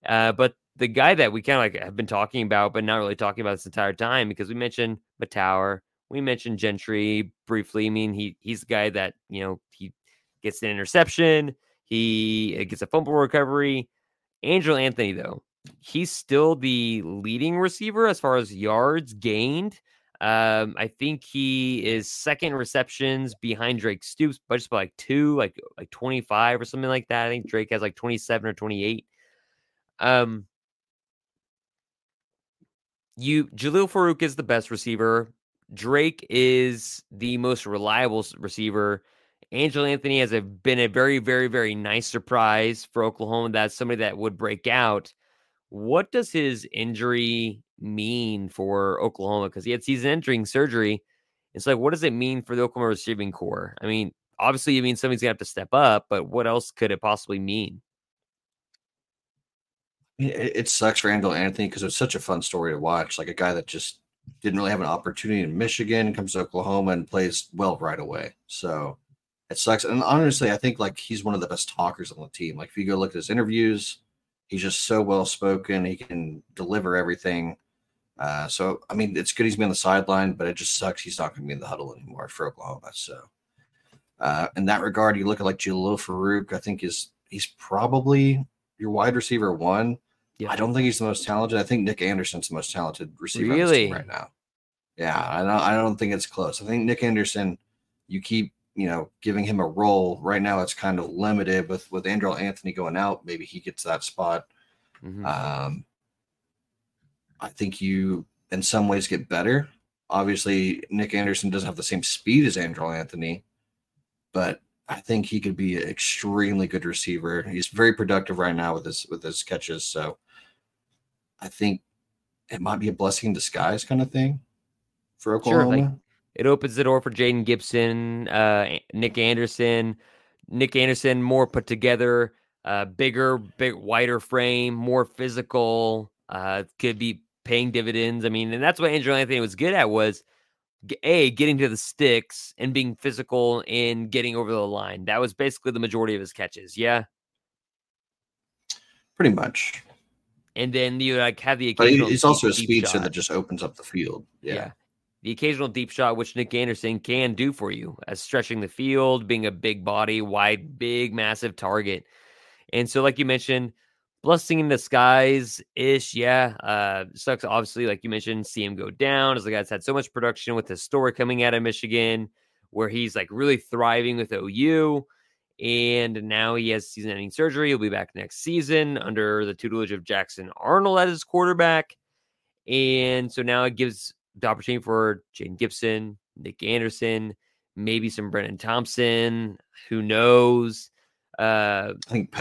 Uh, but the guy that we kind of like have been talking about, but not really talking about this entire time because we mentioned Mettauer, we mentioned Gentry briefly. I mean, he he's the guy that you know he gets an interception, he uh, gets a fumble recovery. Andrel Anthony, though, he's still the leading receiver as far as yards gained. Um, I think he is second receptions behind Drake Stoops, but just by like two, like like 25 or something like that. I think Drake has like 27 or 28. Um, you Jalil Farooq is the best receiver. Drake is the most reliable receiver. Andrel Anthony has a, been a very, very, very nice surprise for Oklahoma. That's somebody that would break out. What does his injury mean for Oklahoma? Because he had season entering surgery. It's like, what does it mean for the Oklahoma receiving core? I mean, obviously, it means somebody's to have to step up, but what else could it possibly mean? It, it sucks for Andrel Anthony because it's such a fun story to watch. Like a guy that just didn't really have an opportunity in Michigan, comes to Oklahoma and plays well right away. So it sucks. And honestly, I think like he's one of the best talkers on the team. Like if you go look at his interviews, he's just so well spoken. He can deliver everything. Uh, so I mean, it's good he's been on the sideline, but it just sucks he's not going to be in the huddle anymore for Oklahoma. So uh, in that regard, you look at like Jalil Farooq. I think is he's probably your wide receiver one. Yeah. I don't think he's the most talented. I think Nic Anderson's the most talented receiver really? right now. Yeah, I don't. I don't think it's close. I think Nic Anderson. You keep you know giving him a role right now. It's kind of limited with with Andrel Anthony going out. Maybe he gets that spot. Mm-hmm. Um, I think you in some ways get better. Obviously, Nic Anderson doesn't have the same speed as Andrel Anthony, but I think he could be an extremely good receiver. He's very productive right now with his with his catches. So I think it might be a blessing in disguise kind of thing for Oklahoma. Sure, like it opens the door for Jaden Gibson, uh, Nic Anderson. Nic Anderson more put together, uh, bigger, big, wider frame, more physical. Uh, could be paying dividends. I mean, and that's what Andrel Anthony was good at was a getting to the sticks and being physical and getting over the line. That was basically the majority of his catches. Yeah, pretty much. And then you like have the occasional. But he's also a speedster that just opens up the field. Yeah. yeah. The occasional deep shot, which Nic Anderson can do for you, as stretching the field, being a big body, wide, big, massive target. And so, like you mentioned, blessing in disguise ish. Yeah. Uh, sucks. Obviously, like you mentioned, see him go down as the guy's had so much production with his story coming out of Michigan, where he's like really thriving with OU. And now he has season ending surgery. He'll be back next season under the tutelage of Jackson Arnold as his quarterback. And so now it gives the opportunity for Jaden Gibson, Nic Anderson, maybe some Brenen Thompson. Who knows? Uh, I think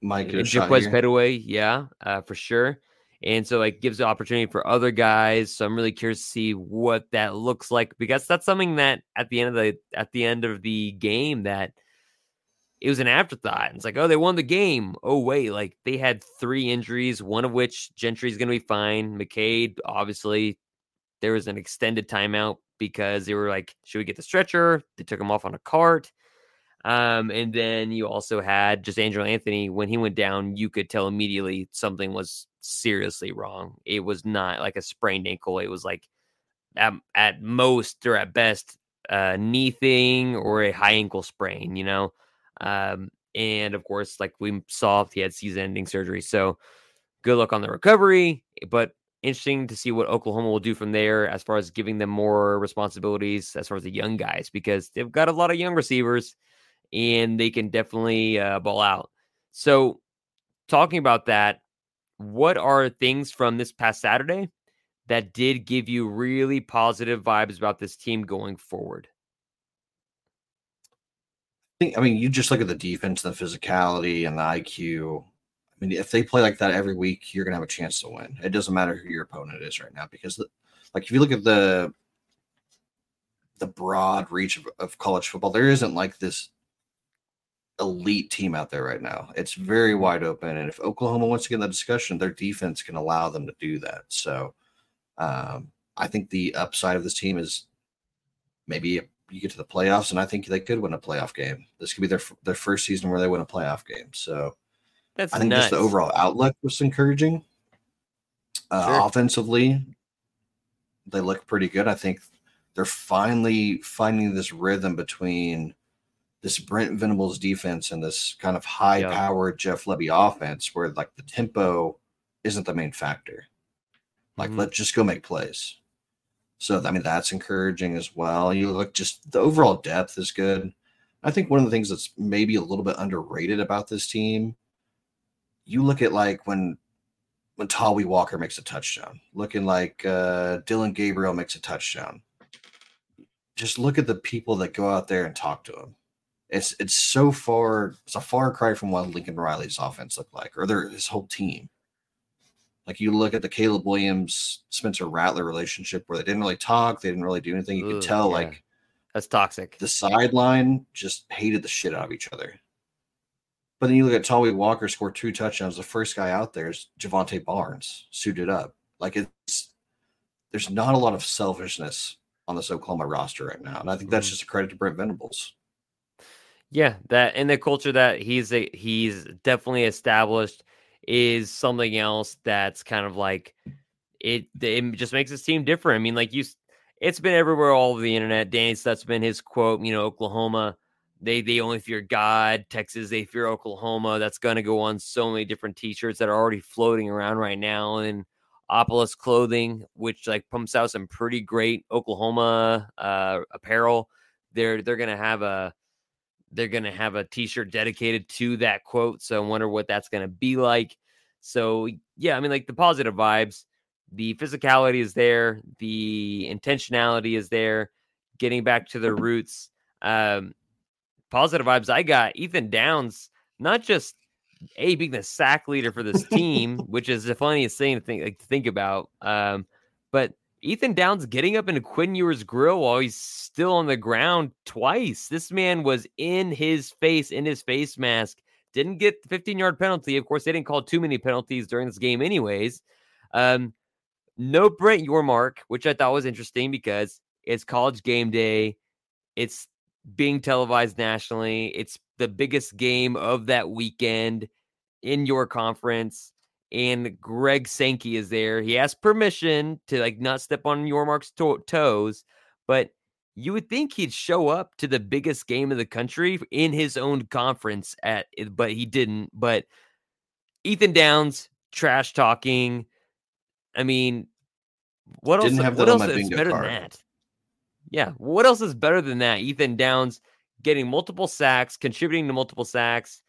might get a Jaquaize Pettaway, yeah, uh, for sure. And so like gives the opportunity for other guys. So I'm really curious to see what that looks like because that's something that at the end of the at the end of the game that it was an afterthought. It's like, oh, they won the game. Oh, wait, like they had three injuries, one of which Gentry's gonna be fine. McKade, obviously, there was an extended timeout because they were like, should we get the stretcher? They took him off on a cart. Um, and then you also had just Andrel Anthony. When he went down, you could tell immediately something was seriously wrong. It was not like a sprained ankle. It was like at, at most or at best a knee thing or a high ankle sprain, you know? Um, and of course, like we saw, he had season ending surgery. So good luck on the recovery. But interesting to see what Oklahoma will do from there as far as giving them more responsibilities as far as the young guys, because they've got a lot of young receivers and they can definitely uh, ball out. So, talking about that, what are things from this past Saturday that did give you really positive vibes about this team going forward? I think, I mean, you just look at the defense, the physicality, and the IQ. I mean, if they play like that every week, you're going to have a chance to win. It doesn't matter who your opponent is right now because, the, like, if you look at the the broad reach of, of college football, there isn't like this elite team out there right now. It's very wide open. And if Oklahoma wants to get in the discussion, their defense can allow them to do that. So um, I think the upside of this team is maybe you get to the playoffs, and I think they could win a playoff game. This could be their their first season where they win a playoff game. So that's I think nuts. just the overall outlook was encouraging. Uh, Sure. Offensively, they look pretty good. I think they're finally finding this rhythm between this Brent Venables defense and this kind of high Yeah. powered Jeff Lebby offense where like the tempo isn't the main factor. Like, Mhm. let's just go make plays. So, I mean, that's encouraging as well. You look just the overall depth is good. I think one of the things that's maybe a little bit underrated about this team, you look at like when when Tawee Walker makes a touchdown, looking like uh, Dillon Gabriel makes a touchdown. Just look at the people that go out there and talk to him. It's it's so far it's a far cry from what Lincoln Riley's offense looked like, or their his whole team. Like you look at the Caleb Williams Spencer Rattler relationship where they didn't really talk, they didn't really do anything. You Ugh, could tell yeah. like That's toxic. the sideline just hated the shit out of each other. But then you look at Tawee Walker scored two touchdowns. The first guy out there is Javante Barnes, suited up. Like it's there's not a lot of selfishness on this Oklahoma roster right now. And I think that's Mhm. just a credit to Brent Venables. Yeah, that and the culture that he's a, he's definitely established is something else that's kind of like it. It just makes his team different. I mean, like you, it's been everywhere all over the internet. Danny that's been his quote. You know, Oklahoma, they they only fear God. Texas, they fear Oklahoma. That's going to go on so many different T-shirts that are already floating around right now and Opolis clothing, which like pumps out some pretty great Oklahoma uh, apparel. They're they're gonna have a they're going to have a t-shirt dedicated to that quote so i wonder what that's going to be like. So yeah i mean like the positive vibes the physicality is there the intentionality is there getting back to the roots um positive vibes i got ethan downs not just a being the sack leader for this (laughs) team which is the funniest thing to think like to think about um but Ethan Downs getting up into Quinn Ewers' grill while he's still on the ground twice. This man was in his face, in his face mask. Didn't get the 15 yard penalty. Of course, they didn't call too many penalties during this game, anyways. Um, no Brett Yormark, which I thought was interesting because it's college game day. It's being televised nationally. It's the biggest game of that weekend in your conference and Greg Sankey is there. He asked permission to like not step on Yormark's to- toes, but you would think he'd show up to the biggest game of the country in his own conference at eh, but he didn't. But Ethan Downs trash talking. I mean, what Didn't oh else? have what else is better card. than that? Yeah, what else is better than that? Ethan Downs getting multiple sacks, contributing to multiple sacks,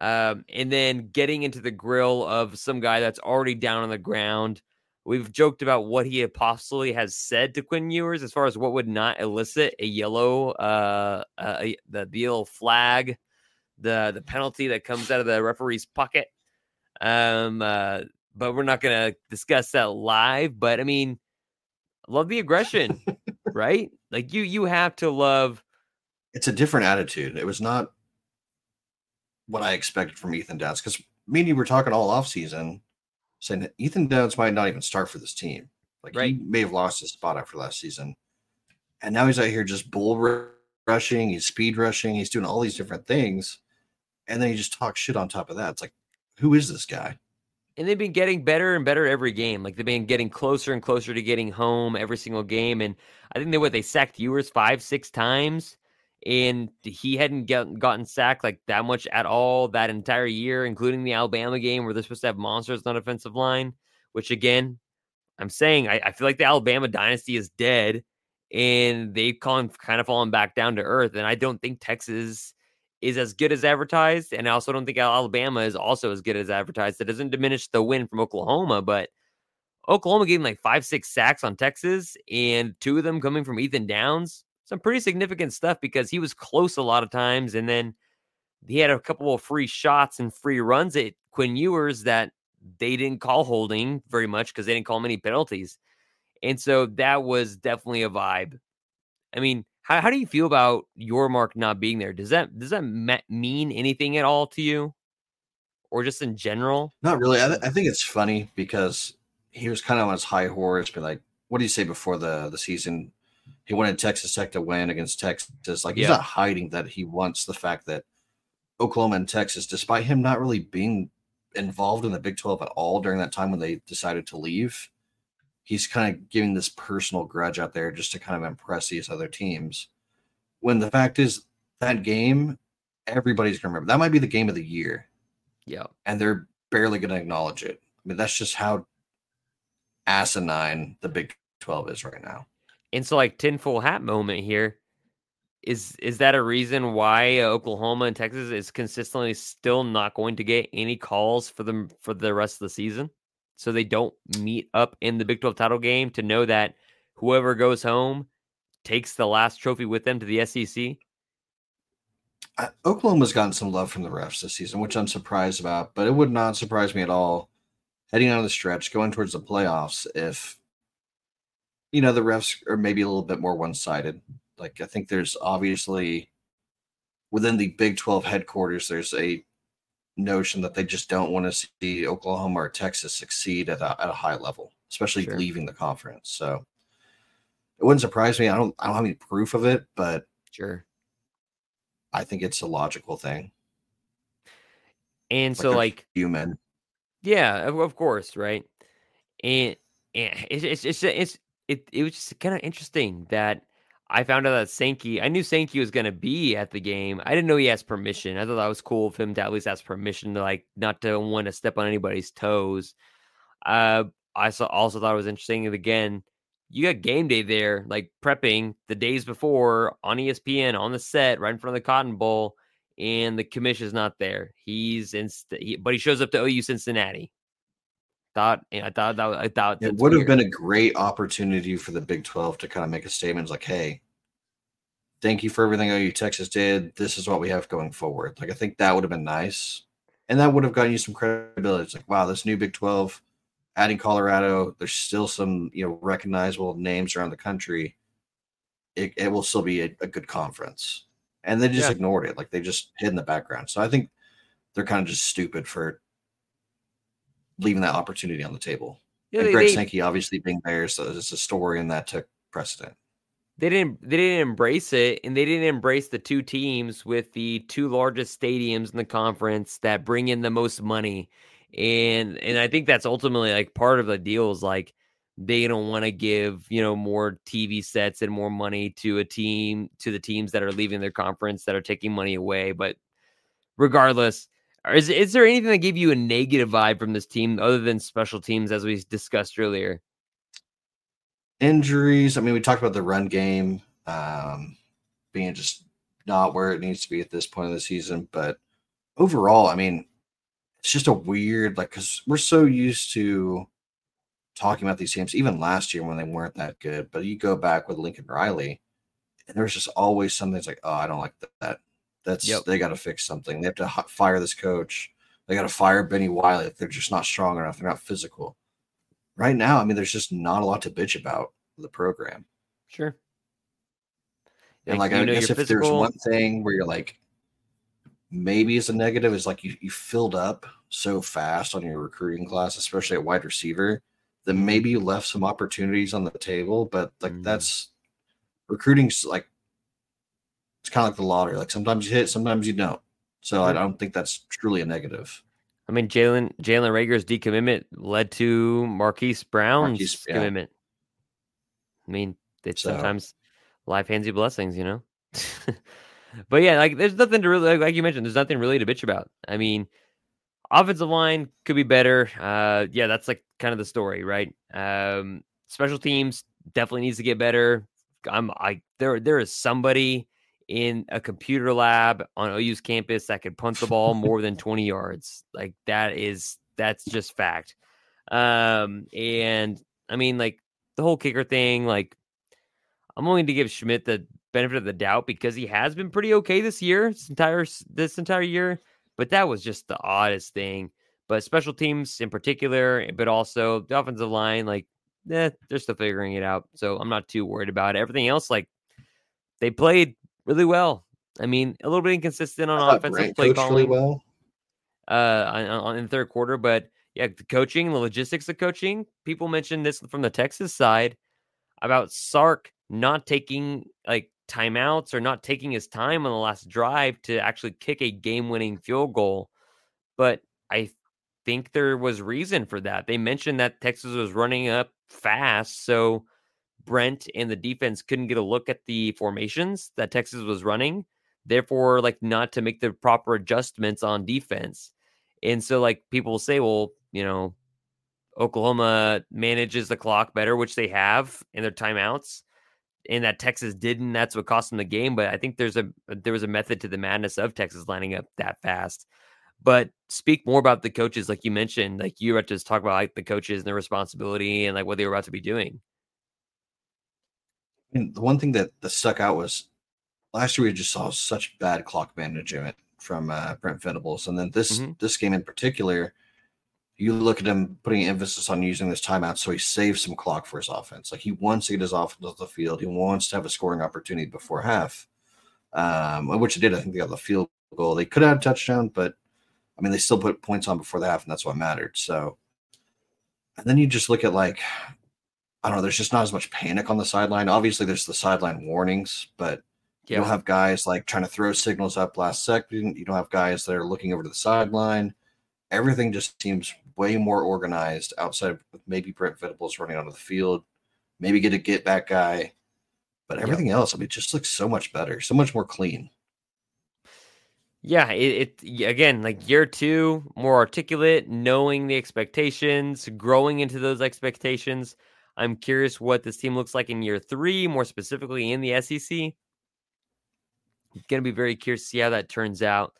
um, and then getting into the grill of some guy that's already down on the ground. We've joked about what he possibly has said to Quinn Ewers as far as what would not elicit a yellow, uh, uh a- the, the yellow flag, the the penalty that comes out of the referee's pocket. Um, uh, but we're not gonna discuss that live. But I mean, love the aggression, (laughs) right? Like you, you have to love. It's a different attitude. It was not what I expected from Ethan Downs because me and you were talking all off season saying that Ethan Downs might not even start for this team. Like Right. he may have lost his spot after last season. And now he's out here just bull rushing, he's speed rushing, he's doing all these different things. And then he just talks shit on top of that. It's like, who is this guy? and they've been getting better and better every game. Like they've been getting closer and closer to getting home every single game. And I think they what they sacked Ewers five, six times, and he hadn't get, gotten sacked like that much at all that entire year, including the Alabama game where they're supposed to have monsters on offensive line. Which again, I'm saying I, I feel like the Alabama dynasty is dead, and they've kind kind of fallen back down to earth. And I don't think Texas is as good as advertised, and I also don't think Alabama is also as good as advertised. That doesn't diminish the win from Oklahoma, but Oklahoma gave him like five, six sacks on Texas, and two of them coming from Ethan Downs. Some pretty significant stuff because he was close a lot of times, and then he had a couple of free shots and free runs at Quinn Ewers that they didn't call holding very much because they didn't call many penalties, and so that was definitely a vibe. I mean, how, how do you feel about Yormark not being there? Does that does that me- mean anything at all to you, or just in general? Not really. I, th- I think it's funny because he was kind of on his high horse, be like, what do you say before the, the season? He wanted Texas Tech to win against Texas. Like, he's Yeah. not hiding that he wants the fact that Oklahoma and Texas, despite him not really being involved in the Big 12 at all during that time when they decided to leave. He's kind of giving this personal grudge out there just to kind of impress these other teams. When the fact is, that game, everybody's going to remember. That might be the game of the year. Yeah. And they're barely going to acknowledge it. I mean, that's just how asinine the Big 12 is right now. And so, like, tinfoil hat moment here is is that a reason why uh, Oklahoma and Texas is consistently still not going to get any calls for them for the rest of the season? So they don't meet up in the Big 12 title game to know that whoever goes home takes the last trophy with them to the SEC. I, Oklahoma's gotten some love from the refs this season, which I'm surprised about, but it would not surprise me at all heading of the stretch, going towards the playoffs, if you know the refs are maybe a little bit more one sided. Like I think there's obviously within the Big 12 headquarters, there's a notion that they just don't want to see Oklahoma or Texas succeed at a, at a high level, especially Sure. leaving the conference. So it wouldn't surprise me. I don't I don't have any proof of it, but Sure. I think it's a logical thing. And so, like, human. Yeah, of, of course, right? And, and it's it's it's it's it it was just kind of interesting that I found out that Sankey. I knew Sankey was going to be at the game. I didn't know he has permission. I thought that was cool of him to at least ask permission to like not to want to step on anybody's toes. Uh, I saw, also thought it was interesting. And again, you got game day there, like prepping the days before on ESPN on the set right in front of the Cotton Bowl and the commission's not there. He's in, st- he, but he shows up to OU Cincinnati. I thought that was- I thought It would have been a great opportunity for the Big 12 to kind of make a statement like, hey, thank you for everything OU Texas did. This is what we have going forward. Like, I think that would have been nice. And that would have gotten you some credibility. It's like, wow, this new Big 12, adding Colorado, there's still some, you know, recognizable names around the country. It, it will still be a, a good conference. And they just Yeah. ignored it. Like, they just hid in the background. So I think they're kind of just stupid for leaving that opportunity on the table. Yeah, and they, Greg Sankey obviously being there, so it's a story and that took precedent. they didn't they didn't embrace it and they didn't embrace the two teams with the two largest stadiums in the conference that bring in the most money. And and i think that's ultimately like part of the deal is like they don't want to give you know more tv sets and more money to a team to the teams that are leaving their conference that are taking money away. But regardless is, is there anything that gave you a negative vibe from this team other than special teams as we discussed earlier Injuries. I mean, we talked about the run game um, being just not where it needs to be at this point of the season, but overall, I mean, it's just a weird like because we're so used to talking about these teams, even last year when they weren't that good. But you go back with Lincoln Riley, and there's just always something that's like, oh, I don't like that. That's Yep. they got to fix something. They have to fire this coach. They got to fire Bennie Wylie. They're just not strong enough. They're not physical. Right now, I mean, there's just not a lot to bitch about the program. sure And Like, like, I know, guess if there's one thing where you're like, maybe it's a negative, is like you, you filled up so fast on your recruiting class, especially at wide receiver, that maybe you left some opportunities on the table. But like Mhm. that's recruiting's like it's kind of like the lottery. Like sometimes you hit, sometimes you don't. So I don't think that's truly a negative. I mean, Jalen Jalen Rager's decommitment led to Marquise Brown's Marquise, yeah. commitment. I mean, it's So- sometimes life hands you blessings, you know. (laughs) but yeah, like there's nothing to really like, like you mentioned. There's nothing really to bitch about. I mean, offensive line could be better. Uh, yeah, that's like kind of the story, right? Um, special teams definitely needs to get better. I'm I there there is somebody in a computer lab on OU's campus that could punt the ball (laughs) more than 20 yards. Like that is that's just fact. Um and I mean like the whole kicker thing like I'm willing to give Schmidt the benefit of the doubt because he has been pretty okay this year, this entire this entire year, but that was just the oddest thing. But special teams in particular, but also the offensive line like eh, they're still figuring it out. So I'm not too worried about it. Everything else like they played really well. I mean, a little bit inconsistent on I offensive play calling really well. uh on, on in the third quarter, but yeah, the coaching, the logistics of coaching. People mentioned this from the Texas side about Sark not taking like timeouts or not taking his time on the last drive to actually kick a game-winning field goal. But I think there was reason for that. They mentioned that Texas was running up fast, so Brent and the defense couldn't get a look at the formations that Texas was running, therefore, like not to make the proper adjustments on defense. And so, like people will say, well, you know, Oklahoma manages the clock better, which they have in their timeouts, and that Texas didn't. That's what cost them the game. But I think there's a there was a method to the madness of Texas lining up that fast. But speak more about the coaches, like you mentioned, like you had to talk about like the coaches and their responsibility and like what they were about to be doing. And the one thing that, that stuck out was last year we just saw such bad clock management from uh, Brent Venables, and then this mm-hmm. this game in particular, you look at him putting emphasis on using this timeout so he saves some clock for his offense. Like he wants to get his offense off the field, he wants to have a scoring opportunity before half, um, which it did. I think they got the field goal. They could have a touchdown, but I mean they still put points on before the half, and that's what mattered. So, and then you just look at like I don't know. There's just not as much panic on the sideline. Obviously, there's the sideline warnings, but yeah. you don't have guys like trying to throw signals up last second. You don't have guys that are looking over to the sideline. Everything just seems way more organized outside of maybe Brent Venables running onto the field, maybe get a get back guy, but everything else, I mean, just looks so much better, so much more clean. Yeah, it, it, again like year two, more articulate, knowing the expectations, growing into those expectations. I'm curious what this team looks like in year three, more specifically in the SEC. Going to be very curious to see how that turns out.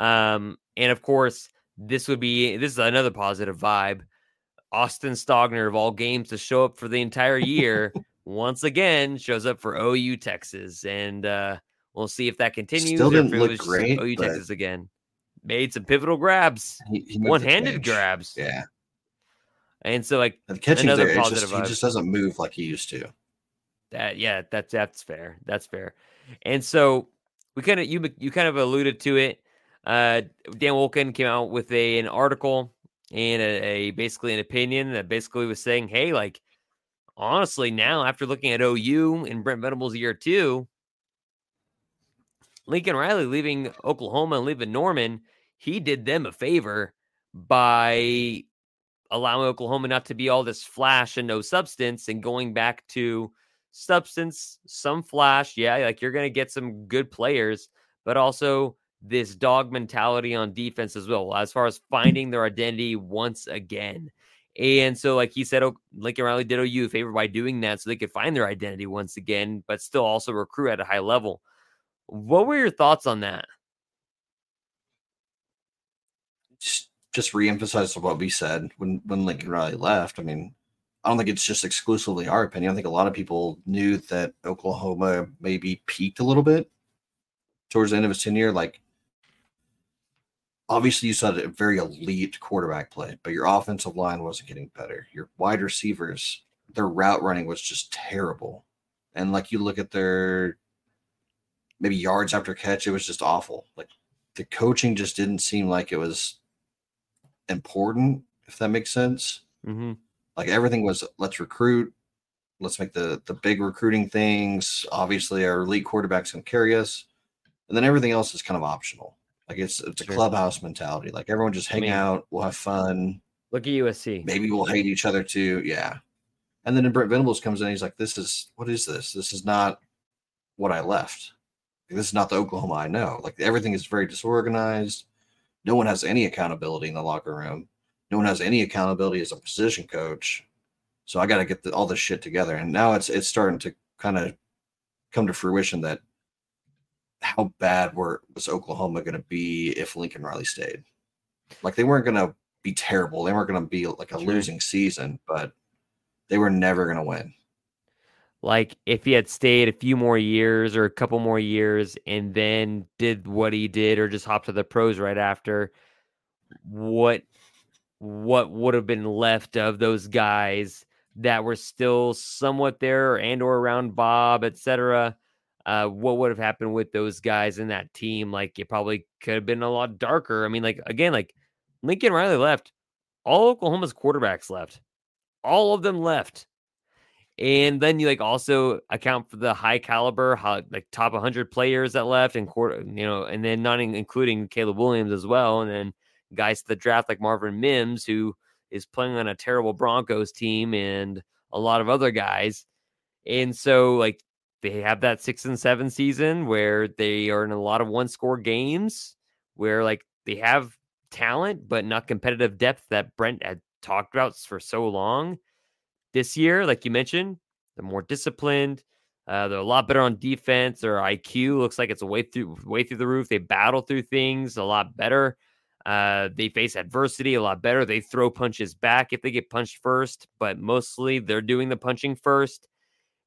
Um, and of course, this would be this is another positive vibe. Austin Stogner of all games to show up for the entire year (laughs) once again shows up for OU Texas, and uh, we'll see if that continues. Still didn't look great. OU Texas again made some pivotal grabs, one-handed grabs. Yeah, and so like the catching another there, positive just, he just doesn't move like he used to. That yeah, that's that's fair. That's fair. And so we kind of you you kind of alluded to it. Uh, Dan Wolken came out with a an article and a, a basically an opinion that basically was saying, hey, like honestly, now after looking at OU and Brent Venables year two, Lincoln Riley leaving Oklahoma and leaving Norman, he did them a favor by allowing Oklahoma not to be all this flash and no substance and going back to substance, some flash. Yeah, like you're going to get some good players, but also this dog mentality on defense as well, as far as finding their identity once again. And so, like he said, oh, Lincoln Riley did OU a favor by doing that so they could find their identity once again, but still also recruit at a high level. What were your thoughts on that? Just reemphasize what we said when when Lincoln Riley left. I mean, I don't think it's just exclusively our opinion. I think a lot of people knew that Oklahoma maybe peaked a little bit towards the end of his tenure. Like, obviously, you saw a very elite quarterback play, but your offensive line wasn't getting better. Your wide receivers, their route running was just terrible. And like you look at their maybe yards after catch, it was just awful. Like the coaching just didn't seem like it was important, if that makes sense. Mm-hmm. Like everything was let's recruit, let's make the the big recruiting things. Obviously, our elite quarterbacks can carry us, and then everything else is kind of optional. Like it's it's a sure. clubhouse mentality. Like everyone just hang I mean, out, we'll have fun. Look at USC. Maybe we'll hate each other too. Yeah. And then Brent Venables comes in, he's like, "This is what is this? This is not what I left. This is not the Oklahoma I know. Like everything is very disorganized. No one has any accountability in the locker room. No one has any accountability as a position coach. So I got to get the, all this shit together. And now it's it's starting to kind of come to fruition that how bad were was Oklahoma going to be if Lincoln Riley stayed? Like they weren't going to be terrible. They weren't going to be like a sure. losing season, but they were never going to win. Like if he had stayed a few more years or a couple more years and then did what he did or just hopped to the pros right after, what what would have been left of those guys that were still somewhat there and or around Bob, etc. Uh, what would have happened with those guys in that team? Like it probably could have been a lot darker. I mean, like again, like Lincoln Riley left, all Oklahoma's quarterbacks left, all of them left. And then you like also account for the high caliber, how, like top 100 players that left, and quarter, you know, and then not including Caleb Williams as well. And then guys to the draft like Marvin Mims, who is playing on a terrible Broncos team, and a lot of other guys. And so, like, they have that six and seven season where they are in a lot of one score games where, like, they have talent, but not competitive depth that Brent had talked about for so long. This year, like you mentioned, they're more disciplined. Uh, they're a lot better on defense. Their IQ looks like it's way through way through the roof. They battle through things a lot better. Uh, they face adversity a lot better. They throw punches back if they get punched first, but mostly they're doing the punching first.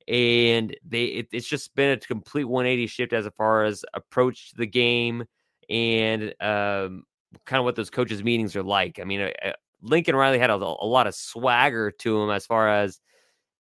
And they it, it's just been a complete 180 shift as far as approach to the game and um, kind of what those coaches meetings are like. I mean, Lincoln Riley had a, a lot of swagger to him as far as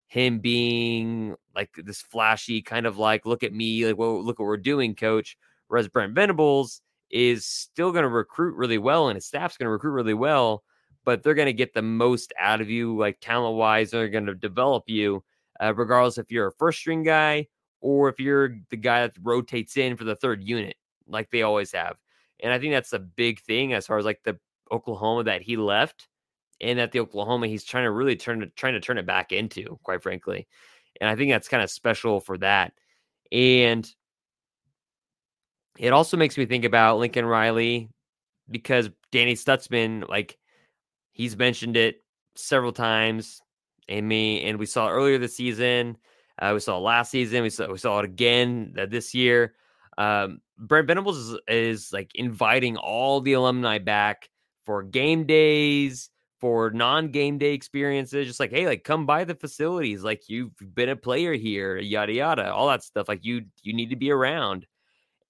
him being like this flashy kind of like look at me like well look what we're doing coach. Whereas brent venables is still going to recruit really well and his staff's going to recruit really well but they're going to get the most out of you like talent wise they're going to develop you uh, regardless if you're a first string guy or if you're the guy that rotates in for the third unit like they always have and i think that's a big thing as far as like the oklahoma that he left and at the Oklahoma, he's trying to really turn trying to turn it back into, quite frankly. And I think that's kind of special for that. And it also makes me think about Lincoln Riley because Danny Stutsman, like he's mentioned it several times. And me, and we saw earlier this season. Uh, we saw last season. We saw we saw it again uh, this year. Um, Brent Venables is, is like inviting all the alumni back for game days, for non-game day experiences just like hey like come by the facilities like you've been a player here yada yada all that stuff like you you need to be around.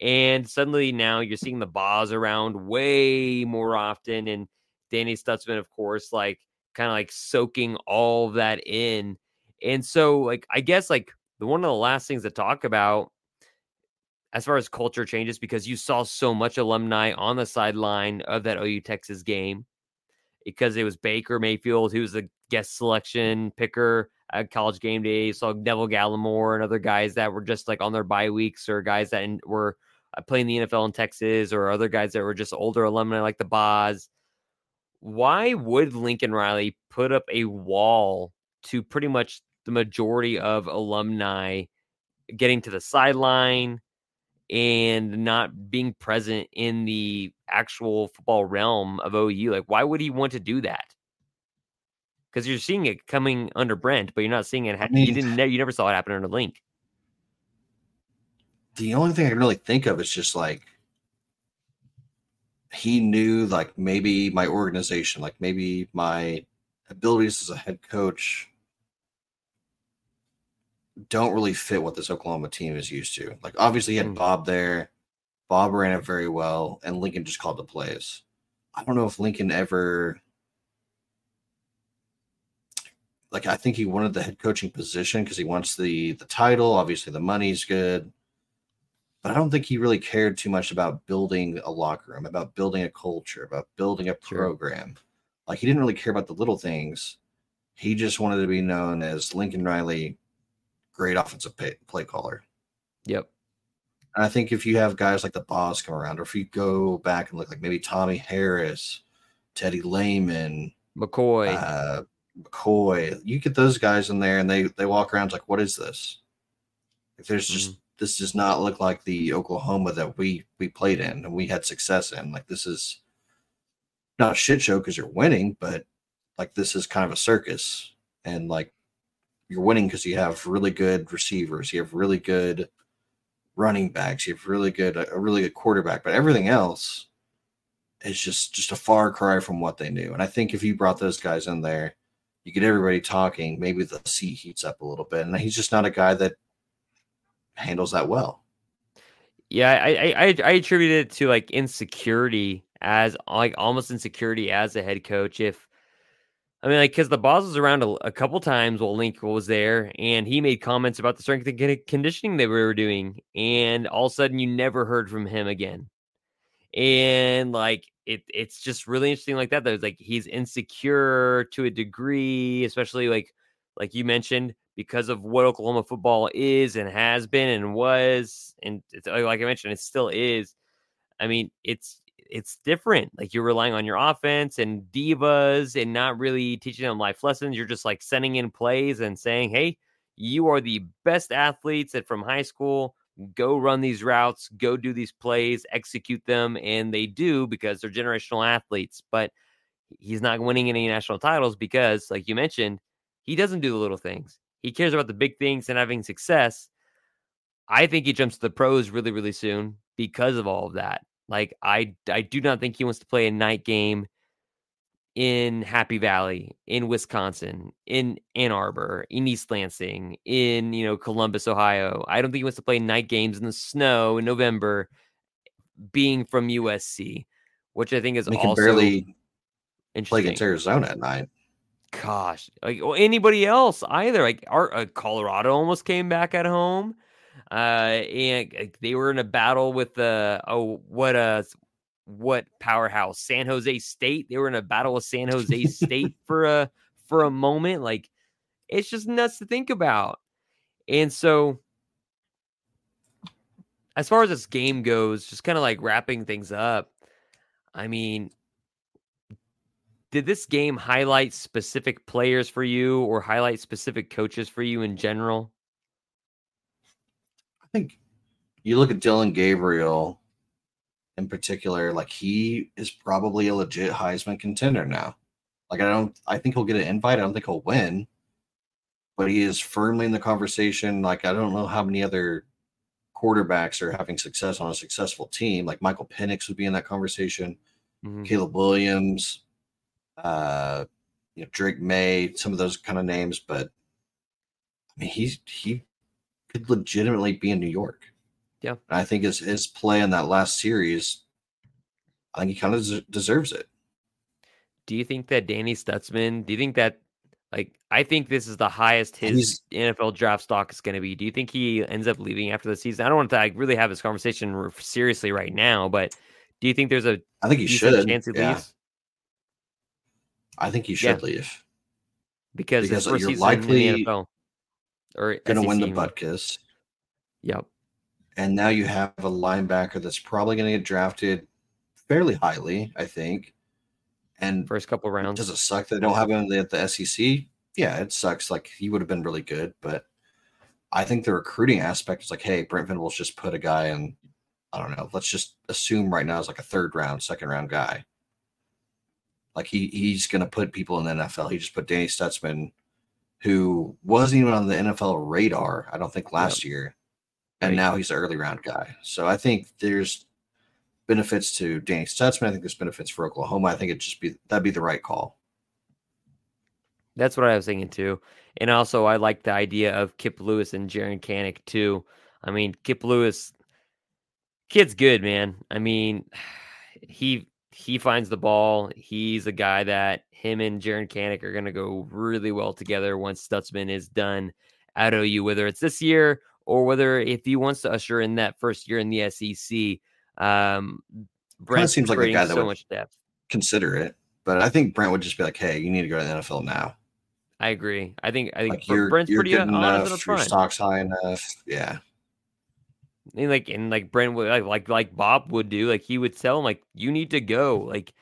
And suddenly now you're seeing the Boz around way more often and danny Stutsman of course like kind of like soaking all that in. And so like i guess like the one of the last things to talk about as far as culture changes because you saw so much alumni on the sideline of that ou texas game because it was Baker Mayfield who was the guest selection picker at college game day. So Neville Gallimore and other guys that were just like on their bye weeks or guys that were uh, playing the NFL in Texas or other guys that were just older alumni like the Boz. Why would Lincoln Riley put up a wall to pretty much the majority of alumni getting to the sideline, and not being present in the actual football realm of OU. Like, why would he want to do that? Because you're seeing it coming under Brent, but you're not seeing it. Ha- I mean, you didn't. You never saw it happen under Link. The only thing I can really think of is just like he knew, like maybe my organization, like maybe my abilities as a head coach don't really fit what this Oklahoma team is used to. Like obviously he had mm. Bob there. Bob ran it very well, and Lincoln just called the plays. I don't know if Lincoln ever like I think he wanted the head coaching position because he wants the the title. Obviously the money's good. But I don't think he really cared too much about building a locker room, about building a culture, about building a program. Sure. Like he didn't really care about the little things. He just wanted to be known as Lincoln Riley great offensive pay, play caller. Yep. And I think if you have guys like the Boz come around, or if you go back and look like maybe Tommie Harris, Teddy Lehman, McCoy, uh, McCoy, you get those guys in there and they they walk around like, what is this? If there's just mm-hmm. this does not look like the Oklahoma that we we played in and we had success in. Like this is not a shit show because you're winning, but like this is kind of a circus. And like you're winning because you have really good receivers, you have really good running backs, you have really good a really good quarterback, but everything else is just just a far cry from what they knew. And I think if you brought those guys in there, you get everybody talking, maybe the seat heats up a little bit. And he's just not a guy that handles that well. Yeah, I I I attribute it to like insecurity as like almost insecurity as a head coach. If I mean, like, because the Boz was around a, a, couple times while Link was there, and he made comments about the strength and conditioning they were doing, and all of a sudden, you never heard from him again. And like, it, it's just really interesting, like that. There's like he's insecure to a degree, especially like, like you mentioned, because of what Oklahoma football is and has been and was, and like I mentioned, it still is. I mean, it's it's different. Like you're relying on your offense and divas and not really teaching them life lessons. You're just like sending in plays and saying, "Hey, you are the best athletes that from high school. Go run these routes, go do these plays, execute them." And they do because they're generational athletes. But he's not winning any national titles because, like you mentioned, he doesn't do the little things. He cares about the big things and having success. I think he jumps to the pros really, really soon because of all of that. Like I I do not think he wants to play a night game in Happy Valley, in Wisconsin, in Ann Arbor, in East Lansing, in you know Columbus, Ohio. I don't think he wants to play night games in the snow in November, being from USC, which I think is He can also barely play against Arizona at night. Gosh, like or anybody else either. Like our uh, Colorado almost came back at home, uh, and uh, they were in a battle with the oh what uh what powerhouse San Jose State. They were in a battle with San Jose State (laughs) for a for a moment. Like it's just nuts to think about. And so, as far as this game goes, just kind of like wrapping things up. I mean, did this game highlight specific players for you or highlight specific coaches for you in general? I think you look at Dillon Gabriel in particular, like he is probably a legit Heisman contender now. Like I don't I think he'll get an invite. I don't think he'll win, but he is firmly in the conversation. Like I don't know how many other quarterbacks are having success on a successful team. Like Michael Penix would be in that conversation. Mhm. Caleb Williams, uh, you know, Drake Maye, some of those kind of names, but I mean, he's he could legitimately be in New York. Yeah. And I think his his play in that last series, I think he kind of des- deserves it. Do you think that Danny Stutsman, do you think that, like, I think this is the highest his NFL draft stock is going to be. Do you think he ends up leaving after the season? I don't want to like, really have this conversation seriously right now, but do you think there's a I think he should. chance he yeah. leaves? I think he Yeah. should leave. Because, Because, you're likely in the NFL or Going to win the Butkus. Yep. And now you have a linebacker that's probably going to get drafted fairly highly, I think. And First couple rounds. Does it suck that they don't have him at the SEC? Yeah, it sucks. Like he would have been really good, but I think the recruiting aspect is like, hey, Brent Venables just put a guy in. I don't know. Let's just assume right now is like a third round, second round guy. Like he he's going to put people in the NFL. He just put Danny Stutsman, who wasn't even on the NFL radar. I don't think last year, and Right. now he's an early round guy. So I think there's benefits to Danny Stutsman. I think there's benefits for Oklahoma. I think it just be that'd be the right call. That's what I was thinking too. And also, I like the idea of Kip Lewis and Jaren Kanak too. I mean, Kip Lewis, kid's good, man. I mean, (sighs) he he finds the ball. He's a guy that him and Jaren Kanak are going to go really well together once Stutsman is done at OU, whether it's this year or whether if he wants to usher in that first year in the SEC. Um, Brent's seems like a guy that so would- much depth. Consider it, but I think Brent would just be like, "Hey, you need to go to the NFL now. I agree. I think I think Like you're Brent's you're pretty good enough. Your stock's high enough. Yeah, And like and like Brent would like, like like Bob would do, like he would tell him like you need to go. Like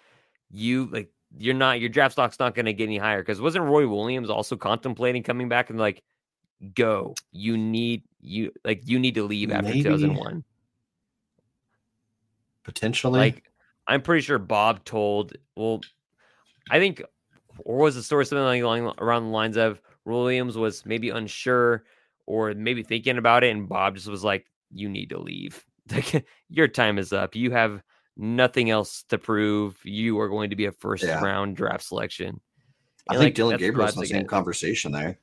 you like you're not your draft stock's not gonna get any higher. Cause wasn't Roy Williams also contemplating coming back and like go. You need you like you need to leave after Maybe. 2001. potentially. Like I'm pretty sure Bob told well I think or was the story something like along around the lines of Williams was maybe unsure or maybe thinking about it and Bob just was like you need to leave. (laughs) Your time is up. You have nothing else to prove. You are going to be a first Yeah. round draft selection. I And, think like, Dillon Gabriel's in the same conversation there.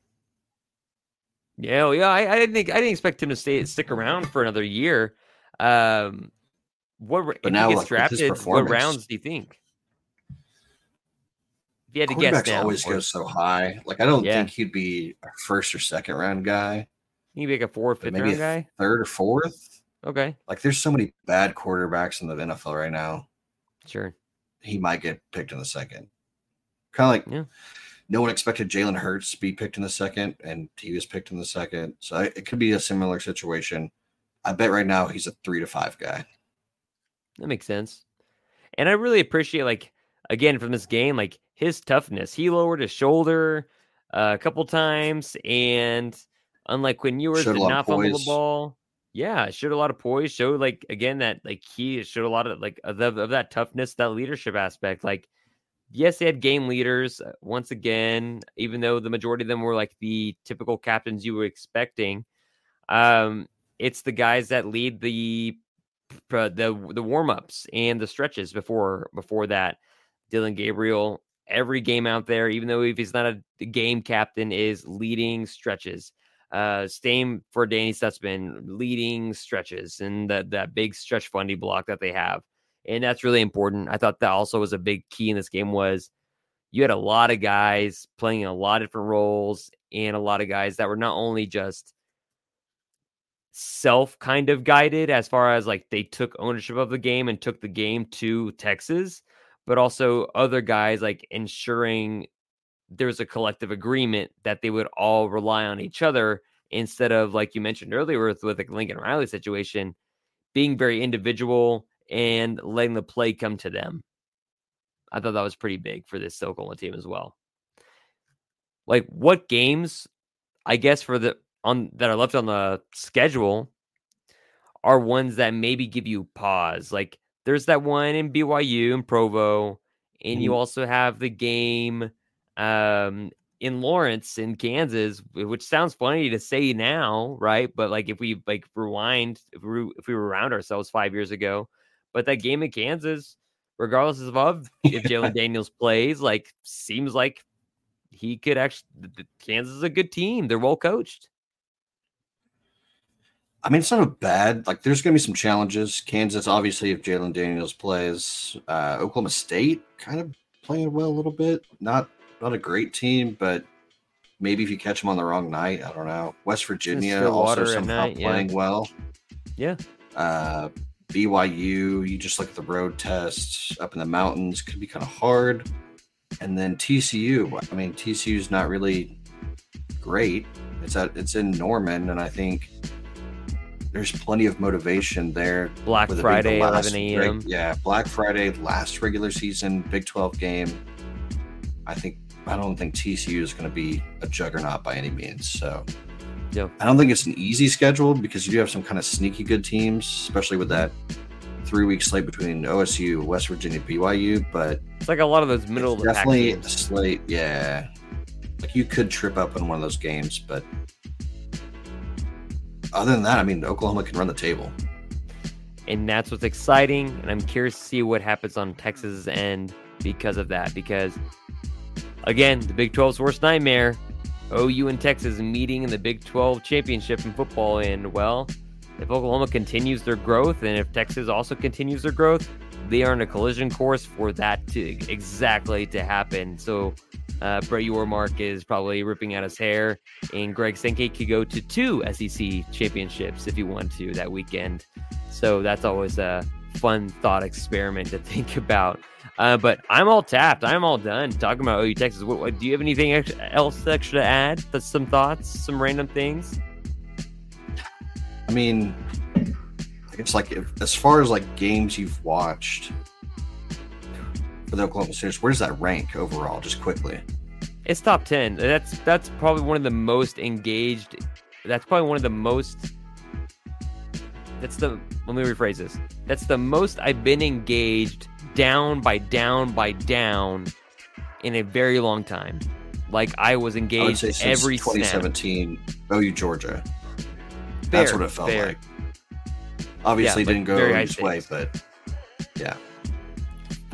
Yeah, well, yeah. I, I didn't think I didn't expect him to stay stick around for another year. Um, what ra- if now, he gets drafted? What rounds do you think? If you had to guess now, always or go so high. Like I don't Yeah. think he'd be a first or second round guy, you like a four or fifth maybe round guy. third or fourth. Okay, Like there's so many bad quarterbacks in the NFL right now. sure. He might get picked in the second. Kind of like Yeah. no one expected Jalen Hurts to be picked in the second, and he was picked in the second. So it could be a similar situation. I bet right now he's a three to five guy. That makes sense. And I really appreciate like again from this game, like his toughness. He lowered his shoulder uh, a couple times, and unlike Quinn Ewers, Showed a did not fumble the ball. Yeah, showed a lot of poise. Showed like again that like he showed a lot of like of, of that toughness, that leadership aspect. Like yes, they had game leaders uh, once again, even though the majority of them were like the typical captains you were expecting. Um, it's the guys that lead the the the warm ups and the stretches before before that. Dillon Gabriel, every game out there, even though if he's not a game captain, is leading stretches. Uh, same for Danny Stutsman, leading stretches and that that big stretch fundy block that they have and that's really important. I thought that also was a big key in this game was you had a lot of guys playing a lot of different roles and a lot of guys that were not only just self kind of guided as far as like they took ownership of the game and took the game to Texas, but also other guys like ensuring there's a collective agreement that they would all rely on each other instead of like you mentioned earlier with, with the Lincoln Riley situation, being very individual and letting the play come to them. I thought that was pretty big for this Oklahoma team as well. Like what games, I guess for the on that are left on the schedule are ones that maybe give you pause. Like there's that one in BYU and Provo, and you Mhm. also have the game um in Lawrence in Kansas, which sounds funny to say now, right? But like if we like rewind, if we if we rewound ourselves five years ago, but that game in Kansas, regardless of (laughs) if Jalon Daniels plays, like seems like he could actually. Kansas is a good team. They're well coached. I mean, it's not a bad. Like, there's going to be some challenges. Kansas, obviously, if Jalon Daniels plays, uh, Oklahoma State kind of playing well a little bit. Not not a great team, but maybe if you catch them on the wrong night, I don't know. West Virginia also somehow night, yeah. playing well. Yeah. Uh, BYU, you just look at the road tests up in the mountains, could be kind of hard. And then TCU, I mean, TCU's not really great. It's at it's in Norman, and I think there's plenty of motivation there. Black Friday, last 11 reg- a.m. yeah, Black Friday, last regular season Big 12 game. I think I don't think TCU is going to be a juggernaut by any means. So. I don't think it's an easy schedule because you do have some kind of sneaky good teams, especially with that three week slate between OSU, West Virginia, BYU. But It's like a lot of those middle of it's the pack definitely a slate. Yeah, like you could trip up in one of those games, but other than that, I mean, Oklahoma can run the table. and that's what's exciting. And I'm curious to see what happens on Texas' end because of that. Because again, the Big 12's worst nightmare. OU and Texas meeting in the Big 12 championship in football. And well, if Oklahoma continues their growth and if Texas also continues their growth, they are in a collision course for that to exactly to happen. So uh, Brett Yormark is probably ripping out his hair, and Greg Sankey could go to two SEC championships if he wanted to that weekend. So that's always a fun thought experiment to (laughs) think about. Uh, but I'm all tapped. I'm all done talking about OU Texas. What, what- do you have anything ex- else extra to add? That's some thoughts, some random things. I mean, I guess like if, as far as like games you've watched for the Oklahoma Sooners, where does that rank overall? Just quickly. It's top ten. That's that's probably one of the most engaged. That's probably one of the most. That's the. Let me rephrase this. That's the most I've been engaged down by down by down in a very long time. Like I was I engaged since every snap. 2017 OU Georgia. That's what it felt fair. like. Obviously, Yeah, it didn't like go OU's way, but yeah,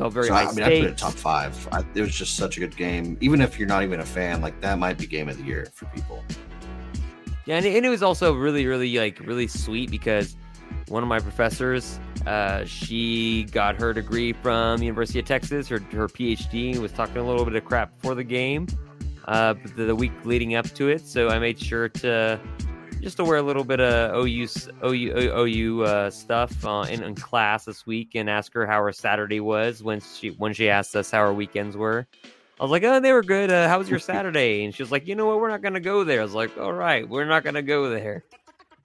Felt very so high I, I mean, I put it stakes. top five. I, it was just such a good game. Even if you're not even a fan, like that might be game of the year for people. Yeah, and it, and it was also really, really like really sweet because one of my professors, uh, she got her degree from the University of Texas, her her PhD, was talking a little bit of crap before the game, uh, the, the week leading up to it. So I made sure to just to wear a little bit of OU OU OU uh, stuff uh, in, in class this week and ask her how her Saturday was when she when she asked us how our weekends were. I was like, oh, they were good. Uh, how was your (laughs) Saturday? And she was like, you know what? We're not going to go there. I was like, all right, we're not going to go there.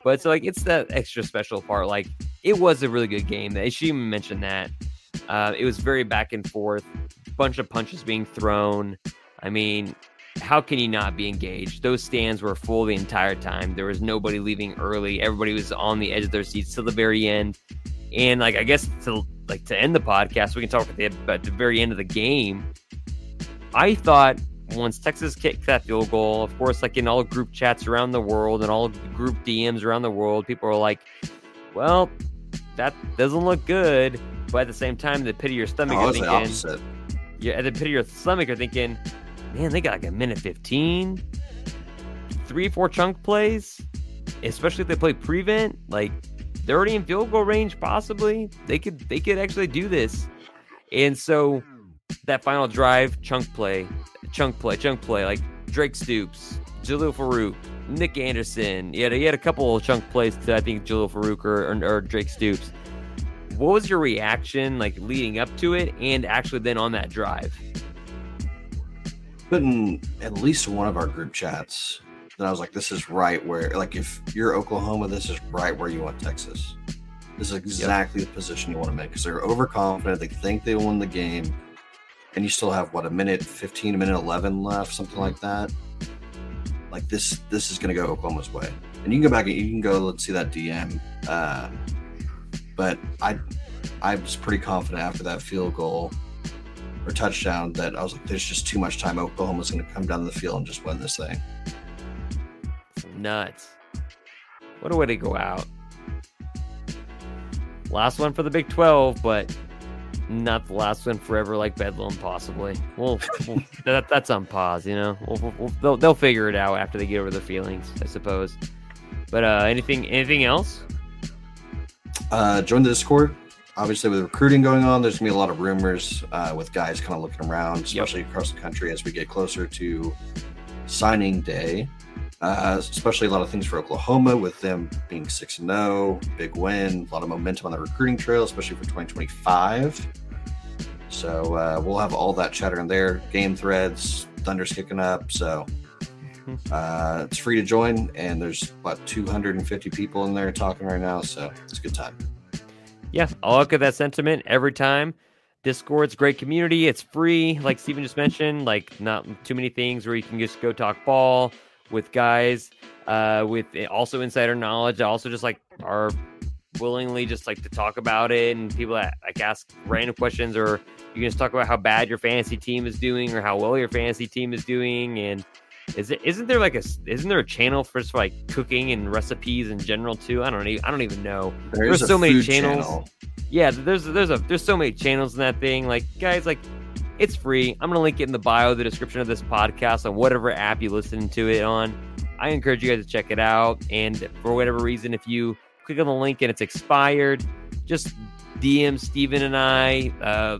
But so, like, it's that extra special part. Like, it was a really good game. She mentioned that. Uh, it was very back and forth, bunch of punches being thrown. I mean, how can you not be engaged? Those stands were full the entire time. There was nobody leaving early. Everybody was on the edge of their seats till the very end. And like I guess to like to end the podcast, we can talk the, at the very end of the game. I thought once Texas kicked that field goal, of course, like in all group chats around the world and all group DMs around the world, people are like, "Well, that doesn't look good." But at the same time, the pit of your stomach, I you're was the thinking, yeah, at the pit of your stomach, you're thinking, man, they got like a minute 15, three, four chunk plays, especially if they play prevent. Like they're already in field goal range, possibly. They could they could actually do this. And so that final drive, chunk play, chunk play, chunk play, like Drake Stoops, Jalil Farooq, Nic Anderson. Yeah, he had a couple of chunk plays to I think Jalil Farooq or, or, or Drake Stoops. What was your reaction like leading up to it and actually then on that drive? Put in at least one of our group chats that I was like, this is right where, like, if you're Oklahoma, this is right where you want Texas. This is exactly the position you want to make because they're overconfident. They think they won the game, and you still have what a minute 15, a minute 11 left, something like that. Like this, this is going to go Oklahoma's way. And you can go back and you can go let's see that DM. Uh, but I, I was pretty confident after that field goal or touchdown that I was like, there's just too much time. Oklahoma's going to come down the field and just win this thing. Nuts. What a way to go out. Last one for the Big 12, but not the last one forever like Bedlam, possibly. Well, well (laughs) that, that's on pause, you know? We'll, we'll, they'll, they'll figure it out after they get over their feelings, I suppose. But uh, anything anything else? Uh, join the Discord. Obviously, with recruiting going on, there's gonna be a lot of rumors uh, with guys kind of looking around, especially across the country as we get closer to signing day. Uh, especially a lot of things for Oklahoma with them being six and zero, big win, a lot of momentum on the recruiting trail, especially for 2025. So uh, we'll have all that chatter in there. Game threads, Thunder's kicking up, so uh, it's free to join. And there's about 250 people in there talking right now, so it's a good time. Yeah, I'll look at that sentiment every time. Discord's great community. It's free, like Stephen just mentioned. Like not too many things where you can just go talk ball with guys, uh, with also insider knowledge. Also, just like are willingly just like to talk about it, and people that like ask random questions, or you can just talk about how bad your fantasy team is doing, or how well your fantasy team is doing, and is it isn't there like a isn't there a channel for just like cooking and recipes in general too? I don't even I don't even know. There There's so many channels. channel. Yeah, there's there's a there's so many channels in that thing. Like guys, like it's free. I'm gonna link it in the bio, the description of this podcast on whatever app you listen to it on. I encourage you guys to check it out. And for whatever reason, if you click on the link and it's expired, just DM Stephen and I uh,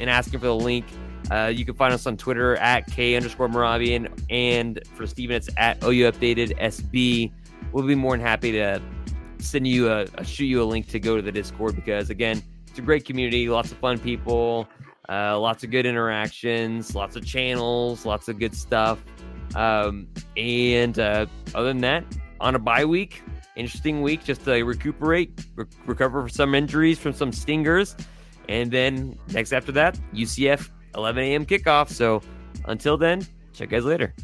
and asking for the link. Uh, you can find us on Twitter at K underscore Moravian. And for Stephen, it's at OU Updated SB. We'll be more than happy to send you a, a shoot you a link to go to the Discord because again, it's a great community, lots of fun people, uh, lots of good interactions, lots of channels, lots of good stuff. Um, and uh, other than that, on a bye week, interesting week just to recuperate, re- recover from some injuries, from some stingers, and then next after that, UCF 11 a.m. kickoff. So until then, check guys later.